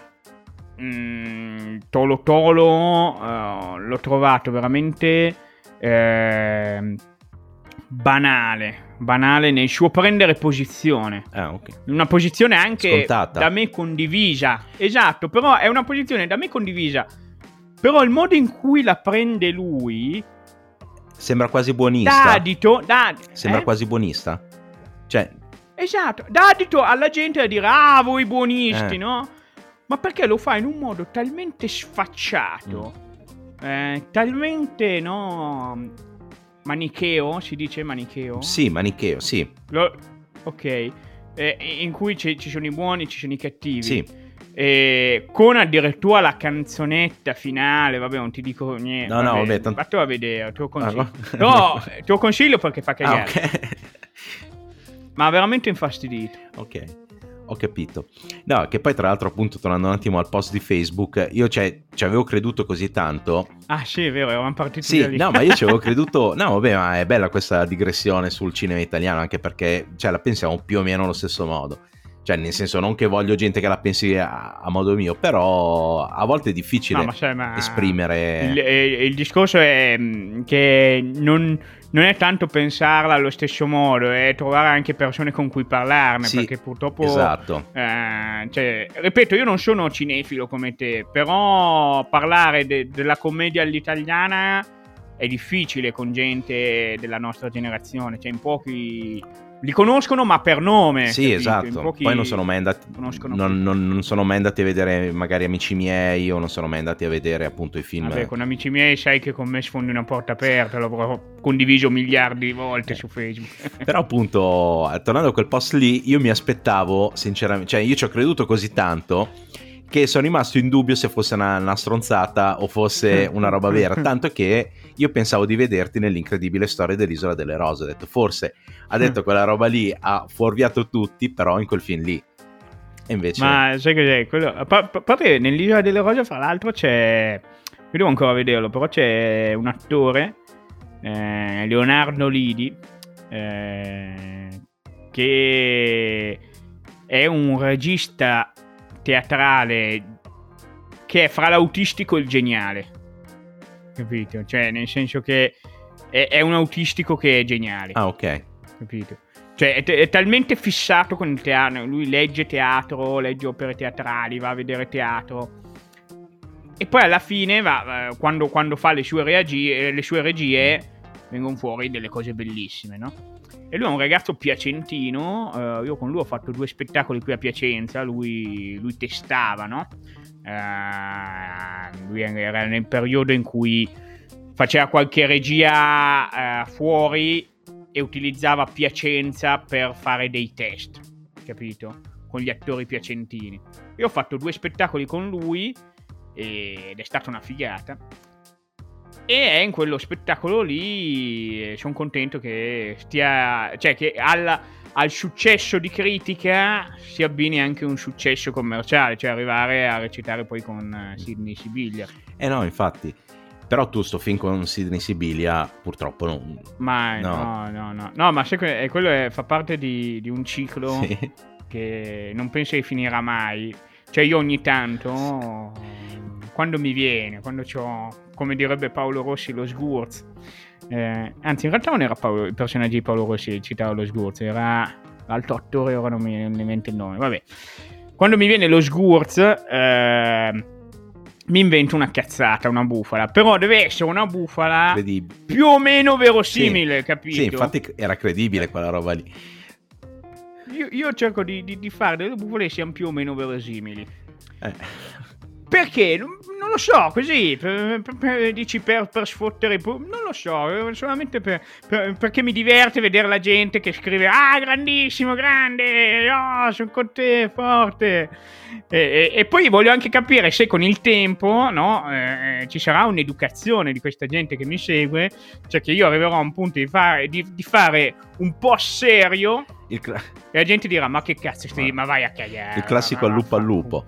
mm, Tolo Tolo eh, l'ho trovato veramente eh, banale, banale nel suo prendere posizione. Ah, ok. Una posizione anche Scontata. da me condivisa. Esatto, però è una posizione da me condivisa. Però il modo in cui la prende lui Sembra quasi buonista. adito, dà, Sembra eh? quasi buonista. Cioè, Esatto, dà adito alla gente a dire ah voi buonisti, Eh. no? ma perché lo fa in un modo talmente sfacciato, mm. eh, talmente no, manicheo, si dice manicheo? Sì, manicheo, sì. Lo, ok, eh, in cui ci sono i buoni, ci sono i cattivi. Sì. Eh, con addirittura la canzonetta finale, vabbè, non ti dico niente. No, vabbè, no, vabbè, tanto... a vedere, te lo consiglio. Ah, no? no, te lo consiglio perché fa cagare. Ah, ok. Ma veramente infastidito. Ok ho capito. No, che poi tra l'altro appunto tornando un attimo al post di Facebook, io cioè, ci avevo creduto così tanto. Ah sì, è vero, eravamo partiti Sì, no, ma io ci avevo creduto, no vabbè, ma è bella questa digressione sul cinema italiano, anche perché cioè, la pensiamo più o meno allo stesso modo. Cioè, nel senso, non che voglio gente che la pensi a, a modo mio, però a volte è difficile no, ma sai, ma esprimere. Il, il, discorso è mm, che non, non, è tanto pensarla allo stesso modo, è trovare anche persone con cui parlarne. Sì, perché purtroppo. Esatto. Eh, cioè, ripeto, io non sono cinefilo come te, però parlare de, della commedia all'italiana è difficile con gente della nostra generazione. Cioè, in pochi li conoscono ma per nome. Sì, esatto. Poi non sono mai andati non, non, non, sono mai andati a vedere magari Amici miei o non sono mai andati a vedere appunto i film. Vabbè, con Amici miei sai che con me sfondi una porta aperta, l'avrò condiviso miliardi di volte eh. su Facebook. Però appunto, tornando a quel post lì, io mi aspettavo sinceramente, cioè io ci ho creduto così tanto che sono rimasto in dubbio se fosse una, una, stronzata o fosse una roba vera, tanto che io pensavo di vederti nell'incredibile storia dell'Isola delle Rose, ho detto forse ha detto quella roba lì, ha fuorviato tutti, però in quel film lì. E invece... Ma sai cos'è? Quello... Proprio nell'Isola delle Rose, fra l'altro, c'è... Io devo ancora vederlo, però c'è un attore, eh, Leonardo Lidi, eh, che è un regista teatrale che è fra l'autistico e il geniale. Capito? Cioè, nel senso che è, è un autistico che è geniale. Ah, ok. Capito? Cioè, è, t- è, talmente fissato con il teatro. Lui legge teatro, legge opere teatrali, va a vedere teatro. E poi alla fine, va, quando, quando, fa le sue, reagi- le sue regie, vengono fuori delle cose bellissime, no? E lui è un ragazzo piacentino, uh, io con lui ho fatto due spettacoli qui a Piacenza, lui, lui testava, no? Uh, era nel periodo in cui faceva qualche regia uh, fuori e utilizzava Piacenza per fare dei test, capito? Con gli attori piacentini. Io ho fatto due spettacoli con lui ed è stata una figata. E in quello spettacolo lì sono contento che stia, cioè che alla, al successo di critica si abbini anche un successo commerciale, cioè arrivare a recitare poi con eh, Sidney Sibilia. Eh no, infatti. Però tu sto film con Sidney Sibilia purtroppo non... Ma no, no, no. No, no ma sai, quello è, fa parte di, di un ciclo sì. che non penso che finirà mai. Cioè io ogni tanto, quando mi viene, quando ho come direbbe Paolo Rossi, lo sgurz. Eh, anzi, in realtà non era Paolo, il personaggio di Paolo Rossi citava lo sgurz, era l'altro attore, ora non mi viene il nome. Vabbè, quando mi viene lo sgurz, eh, mi invento una cazzata, una bufala. Però deve essere una bufala credibile. più o meno verosimile, sì. capito? Sì, infatti era credibile quella roba lì. Io, io cerco di, di, di, fare delle bufale che siano più o meno verosimili. Eh. Perché? Non, lo so, così, per, per, per, dici per, per sfottere, non lo so, solamente perché mi diverte vedere la gente che scrive ah grandissimo, grande, oh, sono con te, forte. E, e, e, poi voglio anche capire se con il tempo no, eh, ci sarà un'educazione di questa gente che mi segue, cioè che io arriverò a un punto di fare, di, di fare un po' serio cla- e la gente dirà ma che cazzo stai, ma, ma vai a cagare. Il classico al lupo al lupo.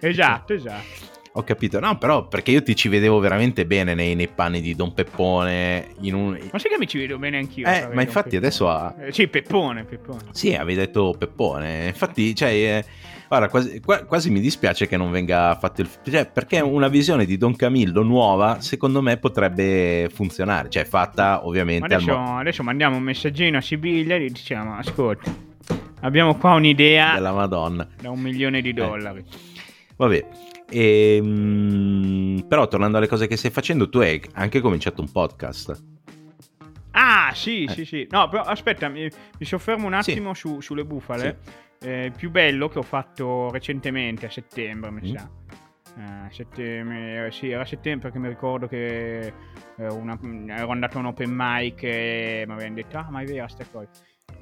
Esatto, esatto. Ho capito, no, però perché io ti ci vedevo veramente bene nei, nei panni di Don Peppone. Un... Ma sai che mi ci vedo bene anch'io? Eh, ma infatti adesso ha. Eh, sì, Peppone, Peppone. Sì, avevi detto Peppone. Infatti, cioè. Eh, guarda, quasi, quasi, mi dispiace che non venga fatto il. Cioè, perché una visione di Don Camillo nuova, secondo me, potrebbe funzionare. Cioè, fatta ovviamente. Adesso, mo- adesso mandiamo un messaggino a Sibiglia e gli diciamo: Ascolta, abbiamo qua un'idea. Della Madonna. Da un milione di dollari. Eh. Vabbè, e, ehm, però tornando alle cose che stai facendo, tu hai anche cominciato un podcast. Ah, sì, eh. sì, sì. No, però aspetta, mi, mi soffermo un attimo sì. su, sulle bufale. Sì. eh, più bello che ho fatto recentemente a settembre, mi mm. sa. Uh, settembre, sì, era settembre perché mi ricordo che eh, una, ero andato a un open mic e mi avevano detto ah ma è vera sta cosa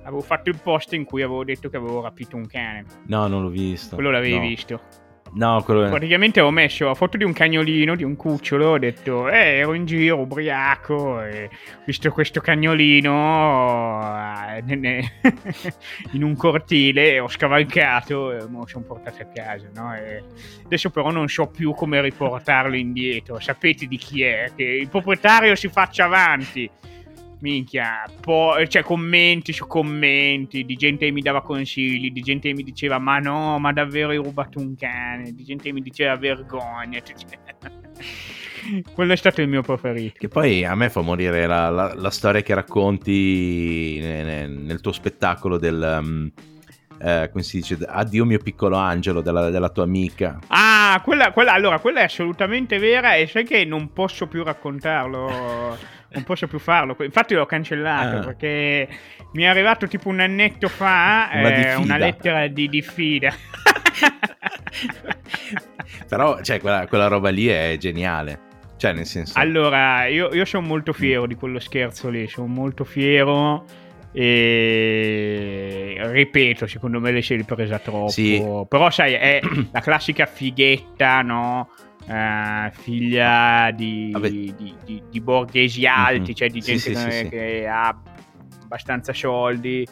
avevo fatto il post in cui avevo detto che avevo rapito un cane no non l'ho visto quello l'avevi no. visto No, quello è... Praticamente ho messo la foto di un cagnolino, di un cucciolo, ho detto, eh, ero in giro ubriaco e visto questo cagnolino eh, in un cortile, ho scavalcato e me lo sono portato a casa, no? adesso però non so più come riportarlo indietro, sapete di chi è, che il proprietario si faccia avanti minchia, po- cioè commenti su commenti, di gente che mi dava consigli, di gente che mi diceva ma no, ma davvero hai rubato un cane, di gente che mi diceva vergogna. Quello è stato il mio preferito. Che poi a me fa morire la, la, la storia che racconti nel, nel tuo spettacolo del... Um, eh, come si dice, addio mio piccolo angelo della, della tua amica. Ah, quella, quella, allora, quella è assolutamente vera e sai che non posso più raccontarlo non posso più farlo. Infatti l'ho cancellato ah. perché mi è arrivato tipo un annetto fa una, eh, una lettera di diffida. Però, cioè, quella, quella, roba lì è geniale. Cioè, nel senso... Allora, io, io sono molto fiero di quello scherzo lì, sono molto fiero e ripeto, secondo me lei si è ripresa troppo. Sì. Però, sai, è la classica fighetta, no? Uh, figlia di, di, di, di, borghesi alti, mm-hmm. cioè di gente sì, che, sì, che ha abbastanza soldi,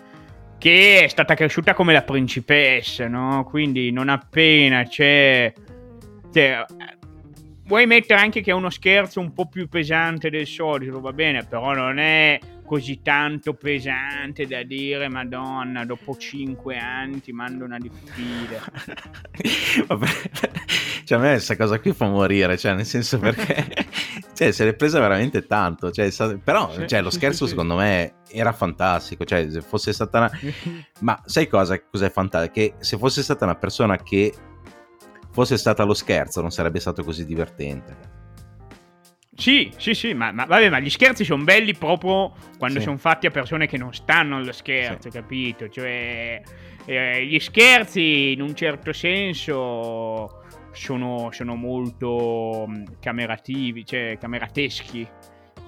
che è stata cresciuta come la principessa, no? Quindi non appena c'è... Cioè, vuoi mettere anche che è uno scherzo un po' più pesante del solito, va bene, però non è così tanto pesante da dire Madonna, dopo cinque anni ti mando una diffida. Vabbè, cioè a me questa cosa qui fa morire, cioè nel senso perché cioè, se l'è presa veramente tanto, cioè, però sì, cioè, lo scherzo sì, secondo me era fantastico, cioè se fosse stata una... Ma sai cosa, cos'è fantastico? Che se fosse stata una persona che fosse stata lo scherzo non sarebbe stato così divertente. Sì, sì, sì, ma, ma, vabbè, ma gli scherzi sono belli proprio quando sì. sono fatti a persone che non stanno allo scherzo, sì. capito? Cioè, eh, gli scherzi in un certo senso sono, sono molto mm, camerativi, cioè camerateschi.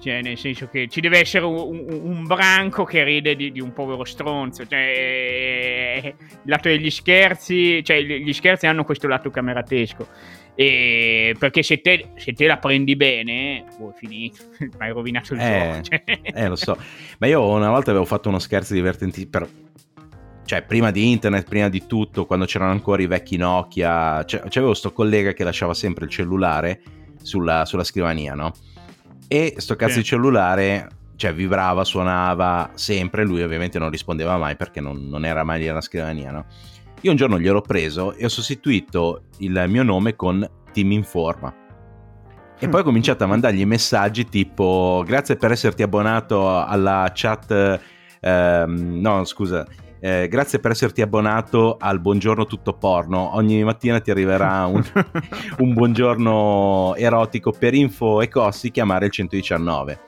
Cioè, nel senso che ci deve essere un, un, un branco che ride di, di, un povero stronzo. Cioè, il lato degli scherzi, cioè, gli scherzi hanno questo lato cameratesco. E perché se te, se te, la prendi bene, oh, finito, hai rovinato il eh, gioco. Cioè. Eh, lo so. Ma io una volta avevo fatto uno scherzo divertente per... Cioè, prima di internet, prima di tutto, quando c'erano ancora i vecchi Nokia, cioè, c'avevo sto collega che lasciava sempre il cellulare sulla, sulla scrivania, no? E sto cazzo sì. di cellulare, cioè, vibrava, suonava sempre, lui ovviamente non rispondeva mai perché non, non era mai lì alla scrivania, no? Io un giorno gliel'ho preso e ho sostituito il mio nome con Team Informa. E poi ho cominciato a mandargli messaggi tipo grazie per esserti abbonato alla chat, ehm, no scusa, eh, grazie per esserti abbonato al buongiorno tutto porno. Ogni mattina ti arriverà un, un buongiorno erotico per info e costi, chiamare il 119.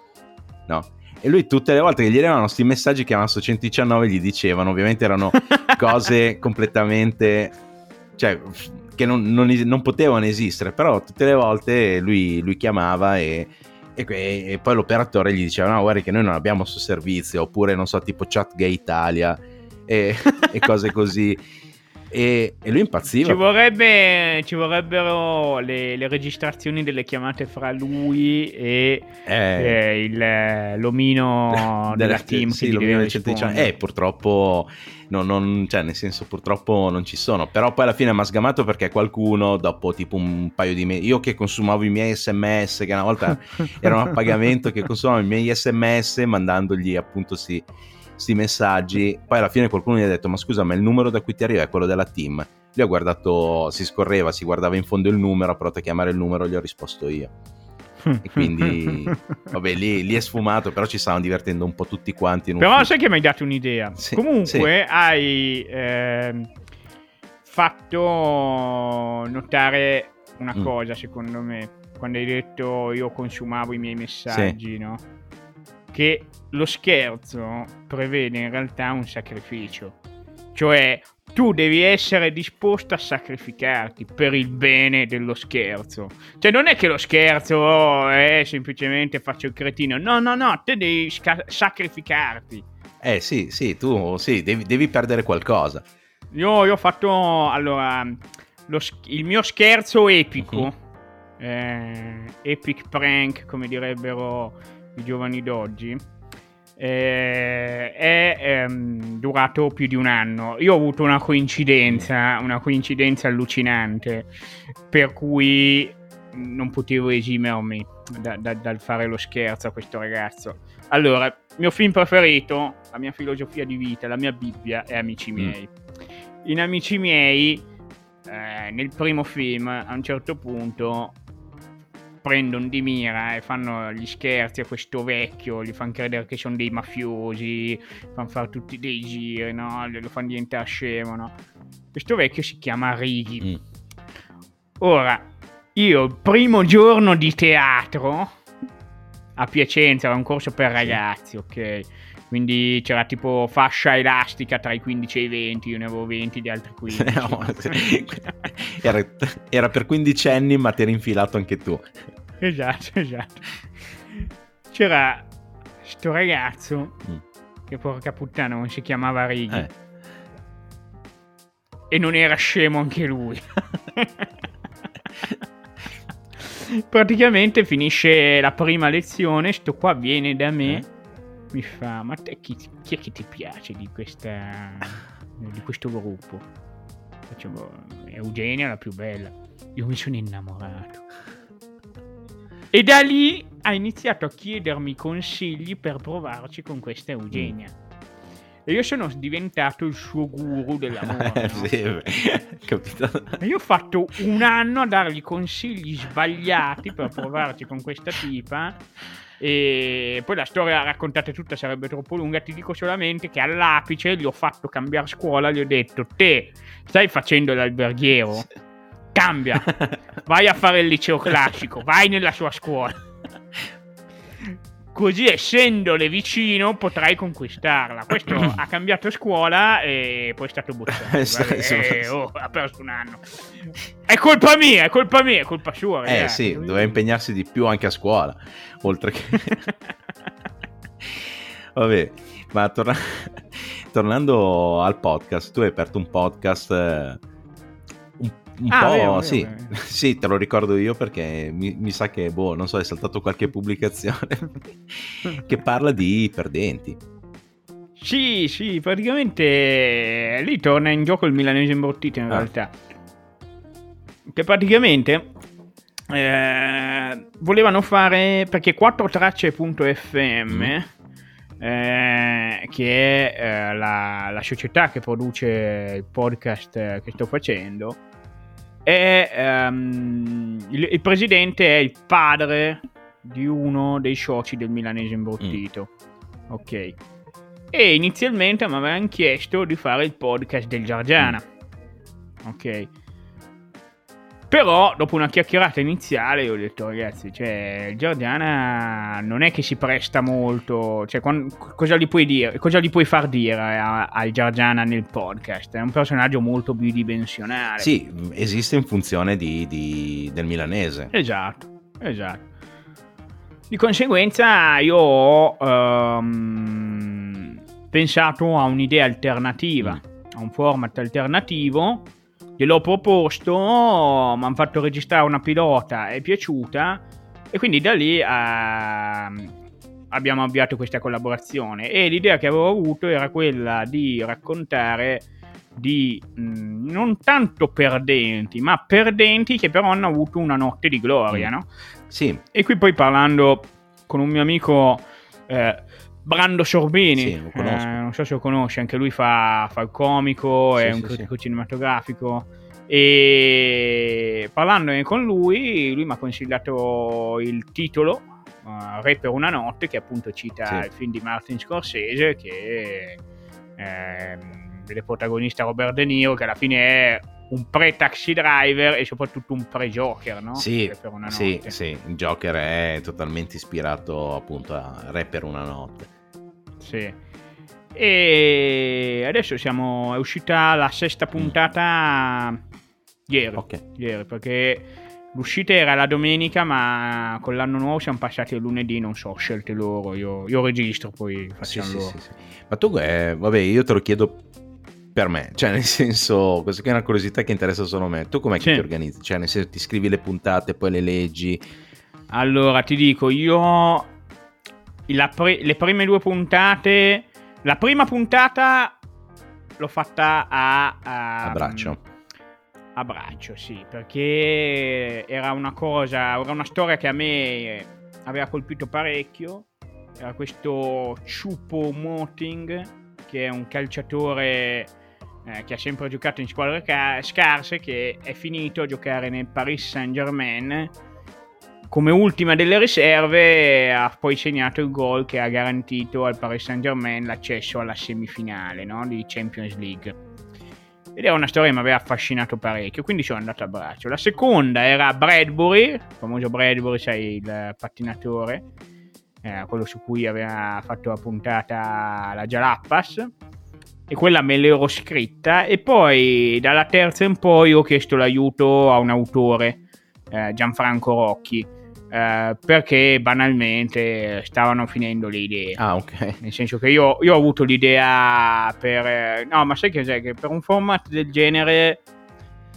No, e lui tutte le volte che gli arrivavano questi messaggi chiamava su 119 gli dicevano, ovviamente erano cose completamente... cioè che non, non, non, potevano esistere, però tutte le volte lui, lui chiamava e, e, e, poi l'operatore gli diceva no guarda che noi non abbiamo questo servizio, oppure non so tipo Chat Gay Italia e, e cose così. E, e, lui impazziva. Ci, vorrebbe, ci vorrebbero le, le, registrazioni delle chiamate fra lui e eh. Eh, il, l'omino della, della team. Sì, l'omino del 119. Eh, purtroppo, no, non, cioè, nel senso, purtroppo non ci sono. Però poi alla fine mi ha sgamato perché qualcuno, dopo tipo un paio di mesi, io che consumavo i miei sms, che una volta erano a pagamento, che consumavo i miei sms mandandogli appunto sì questi messaggi. Poi alla fine qualcuno gli ha detto: Ma scusa, ma il numero da cui ti arriva è quello della team. Lui ha guardato, si scorreva, si guardava in fondo il numero, ha provato a chiamare il numero, gli ho risposto io. e quindi, vabbè, lì, lì, è sfumato, però ci stavano divertendo un po' tutti quanti. però ufficio. sai che mi hai dato un'idea. Sì, Comunque sì. hai eh, fatto notare una mm. cosa, secondo me, quando hai detto io consumavo i miei messaggi, sì. no? che lo scherzo prevede in realtà un sacrificio. Cioè, tu devi essere disposto a sacrificarti per il bene dello scherzo. Cioè, non è che lo scherzo oh, è semplicemente faccio il cretino. No, no, no, te devi sca- sacrificarti. Eh sì, sì, tu sì, devi, devi perdere qualcosa. Io, io, ho fatto allora lo, il mio scherzo epico, uh-huh. eh, epic prank, come direbbero i giovani d'oggi eh, è ehm, durato più di un anno. Io ho avuto una coincidenza, una coincidenza allucinante, per cui non potevo esimermi da, da, dal fare lo scherzo a questo ragazzo. Allora, il mio film preferito, la mia filosofia di vita, la mia Bibbia è Amici mm. miei. In Amici miei, eh, nel primo film, a un certo punto, prendono di mira e fanno gli scherzi a questo vecchio, gli fanno credere che sono dei mafiosi, fanno fare tutti dei giri, no? lo fanno diventare scemo. No? Questo vecchio si chiama Righi. Mm. Ora, io il primo giorno di teatro a Piacenza, era un corso per ragazzi, ok? Quindi c'era tipo fascia elastica tra i 15 e i 20, io ne avevo 20 di altri 15. era, era, per quindicenni, ma ti eri infilato anche tu. Esatto, esatto. C'era sto ragazzo, mm. che porca puttana non si chiamava Righi. Eh. E non era scemo anche lui. Praticamente finisce la prima lezione, sto qua viene da me. Eh mi fa, ma te chi, chi è che ti piace di, questa, di questo gruppo? Facciamo, Eugenia la più bella. Io mi sono innamorato. E da lì ha iniziato a chiedermi consigli per provarci con questa Eugenia. E io sono diventato il suo guru dell'amore. no? sì, capito. E io ho fatto un anno a dargli consigli sbagliati per provarci con questa tipa e poi la storia raccontata tutta sarebbe troppo lunga. Ti dico solamente che all'apice gli ho fatto cambiare scuola. Gli ho detto: Te stai facendo l'alberghiero, cambia, vai a fare il liceo classico, vai nella sua scuola. Così essendole vicino potrai conquistarla. Questo ha cambiato scuola e poi è stato buttato. eh, oh, ha perso un anno. È colpa mia, è colpa mia, è colpa sua. Eh ragazzi. sì, doveva impegnarsi di più anche a scuola, oltre che... Vabbè, ma torna... tornando al podcast, tu hai aperto un podcast... Eh un ah, po', vero, sì, vero. sì, te lo ricordo io perché mi, mi, sa che, boh, non so, è saltato qualche pubblicazione che parla di perdenti. Sì, sì, praticamente lì torna in gioco il milanese imbottito in ah. realtà. Che praticamente eh, volevano fare, perché 4tracce.fm... Mm. Eh, che è eh, la, la, società che produce il podcast che sto facendo, è, um, il, il, presidente è il padre di uno dei soci del milanese imbruttito. Mm. Ok. E inizialmente mi avevano chiesto di fare il podcast del Giargiana. Mm. Ok. Però, dopo una chiacchierata iniziale, ho detto, ragazzi, cioè, il Giorgiana non è che si presta molto. Cioè, quando, cosa gli puoi dire? Cosa gli puoi far dire al Giorgiana nel podcast? È un personaggio molto bidimensionale. Sì, esiste in funzione di, di, del milanese. Esatto, esatto. Di conseguenza, io ho um, pensato a un'idea alternativa, mm. a un format alternativo gliel'ho proposto, mi hanno fatto registrare una pilota, è piaciuta e quindi da lì uh, abbiamo avviato questa collaborazione e l'idea che avevo avuto era quella di raccontare di mh, mm, non tanto perdenti, ma perdenti che però hanno avuto una notte di gloria, mm. no? Sì. E qui poi parlando con un mio amico eh, Brando Sorbini, sì, eh, non so se lo conosci, anche lui fa, fa il comico, sì, è un critico sì. cinematografico. E parlandone con lui, lui mi ha consigliato il titolo uh, Re per una notte, che appunto cita il film di Martin Scorsese, che eh, vede protagonista Robert De Niro, che alla fine è un pre-taxi driver e soprattutto un pre-Joker, no? Sì, sì, sì, il Joker è totalmente ispirato appunto a Re per una notte. Sì. E adesso siamo, è uscita la sesta puntata ieri, Ok. ieri perché l'uscita era la domenica, ma con l'anno nuovo siamo passati al lunedì, non so, scelte loro, io, io registro, poi facciamo sì, loro. sì, sì. Ma tu, eh, vabbè, io te lo chiedo per me, cioè nel senso, questa è una curiosità che interessa solo a me. Tu com'è che ti organizzi? Cioè nel senso ti scrivi le puntate, poi le leggi. Allora, ti dico, io pri- le prime due puntate, la prima puntata l'ho fatta a, a A braccio. A braccio, sì, perché era una cosa, era una storia che a me aveva colpito parecchio. Era questo Chupo Moting, che è un calciatore eh, che ha sempre giocato in squadre ca- scarse, che è finito a giocare nel Paris Saint Germain. Come ultima delle riserve ha poi segnato il gol che ha garantito al Paris Saint Germain l'accesso alla semifinale no? di Champions League. Ed era una storia che mi aveva affascinato parecchio, quindi sono andato a braccio. La seconda era Bradbury, il famoso Bradbury, sai, il pattinatore, eh, quello su cui aveva fatto la puntata la Jalappas. E quella me l'ero scritta. E poi dalla terza in poi ho chiesto l'aiuto a un autore, eh, Gianfranco Rocchi, eh, perché banalmente stavano finendo le idee. Ah, ok. Nel senso che io, io ho avuto l'idea per... eh, No, ma sai che cos'è? Che per un format del genere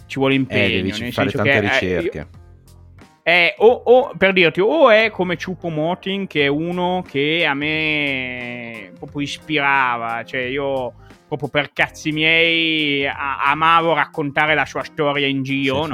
ci vuole impegno. Eh, devi nel fare tante che, eh, ricerche. io- è o, o- per dirti, o è come Chupo Moting, che è uno che a me proprio ispirava, cioè io proprio per cazzi miei a- amavo raccontare la sua storia in giro, Sì, sì.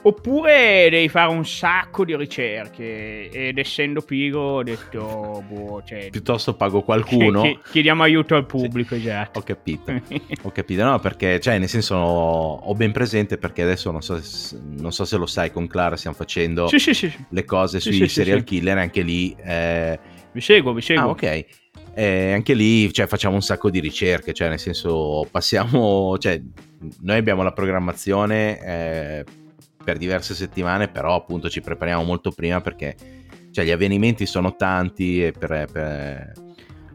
Oppure devi fare un sacco di ricerche ed essendo pigro ho detto, boh, cioè, Piuttosto pago qualcuno. chi- chiediamo aiuto al pubblico, esatto. Ho capito. Ho capito, no, perché, cioè, nel senso, ho ben presente perché adesso non so, se- non so se lo sai, con Clara stiamo facendo Sì, sì, sì, sì. le cose Sì, sui sì, sì, serial sì. killer, anche lì. eh, Vi seguo, vi seguo. Ah, ok. Eh, anche lì cioè, facciamo un sacco di ricerche, cioè nel senso passiamo, cioè, noi abbiamo la programmazione eh, per diverse settimane, però appunto ci prepariamo molto prima perché cioè, gli avvenimenti sono tanti e per, per-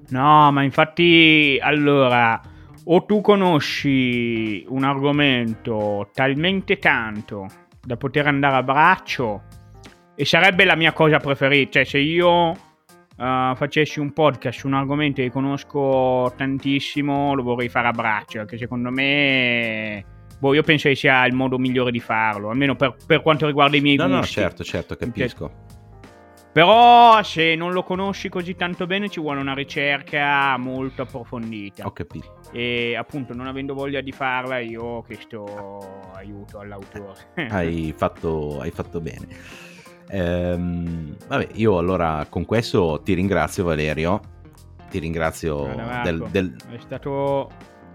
No, ma infatti, allora, o tu conosci un argomento talmente tanto da poter andare a braccio, e sarebbe la mia cosa preferita, cioè se io eh, facessi un podcast su un argomento che conosco tantissimo, lo vorrei fare a braccio, perché secondo me... Boh, io penso che sia il modo migliore di farlo, almeno per, per quanto riguarda i miei No, no, gusti. certo, certo, capisco. Però se non lo conosci così tanto bene ci vuole una ricerca molto approfondita. Ho capito. E appunto non avendo voglia di farla io ho chiesto aiuto all'autore. Hai fatto, hai fatto bene. Ehm, vabbè, io allora con questo ti ringrazio Valerio, ti ringrazio Guarda, del, del- È, stato,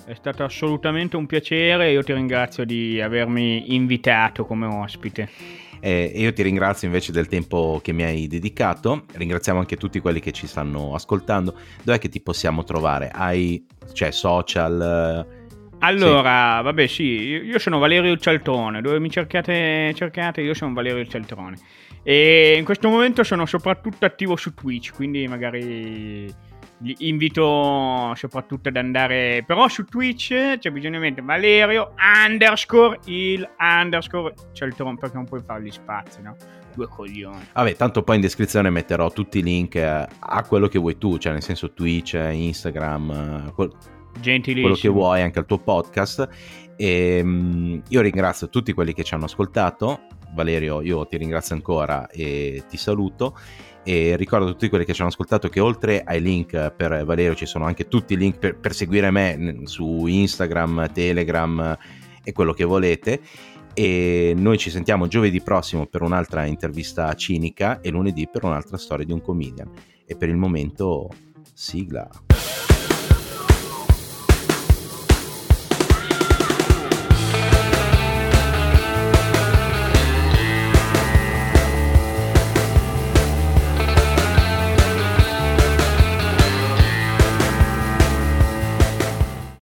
è stato assolutamente un piacere e io ti ringrazio di avermi invitato come ospite. eh, io ti ringrazio invece del tempo che mi hai dedicato, ringraziamo anche tutti quelli che ci stanno ascoltando. Dov'è che ti possiamo trovare? Hai cioè, social? Allora, vabbè sì, io sono Valerio Cialtrone, dove mi cercate, cercate io sono Valerio Cialtrone. E in questo momento sono soprattutto attivo su Twitch, quindi magari vi invito soprattutto ad andare... Però su Twitch c'è bisogno di Valerio underscore il underscore Cialtrone, perché non puoi fare gli spazi, no? Due coglioni. Vabbè, tanto poi in descrizione metterò tutti i link eh, a quello che vuoi tu, cioè nel senso Twitch, Instagram, eh, quel- quello che vuoi, anche al tuo podcast. E, mm, io ringrazio tutti quelli che ci hanno ascoltato. Valerio, io ti ringrazio ancora e ti saluto. E ricordo a tutti quelli che ci hanno ascoltato che oltre ai link per Valerio ci sono anche tutti i link per, per seguire me su Instagram, Telegram e quello che volete. E noi ci sentiamo giovedì prossimo per un'altra intervista cinica e lunedì per un'altra storia di un comedian. E per il momento, sigla.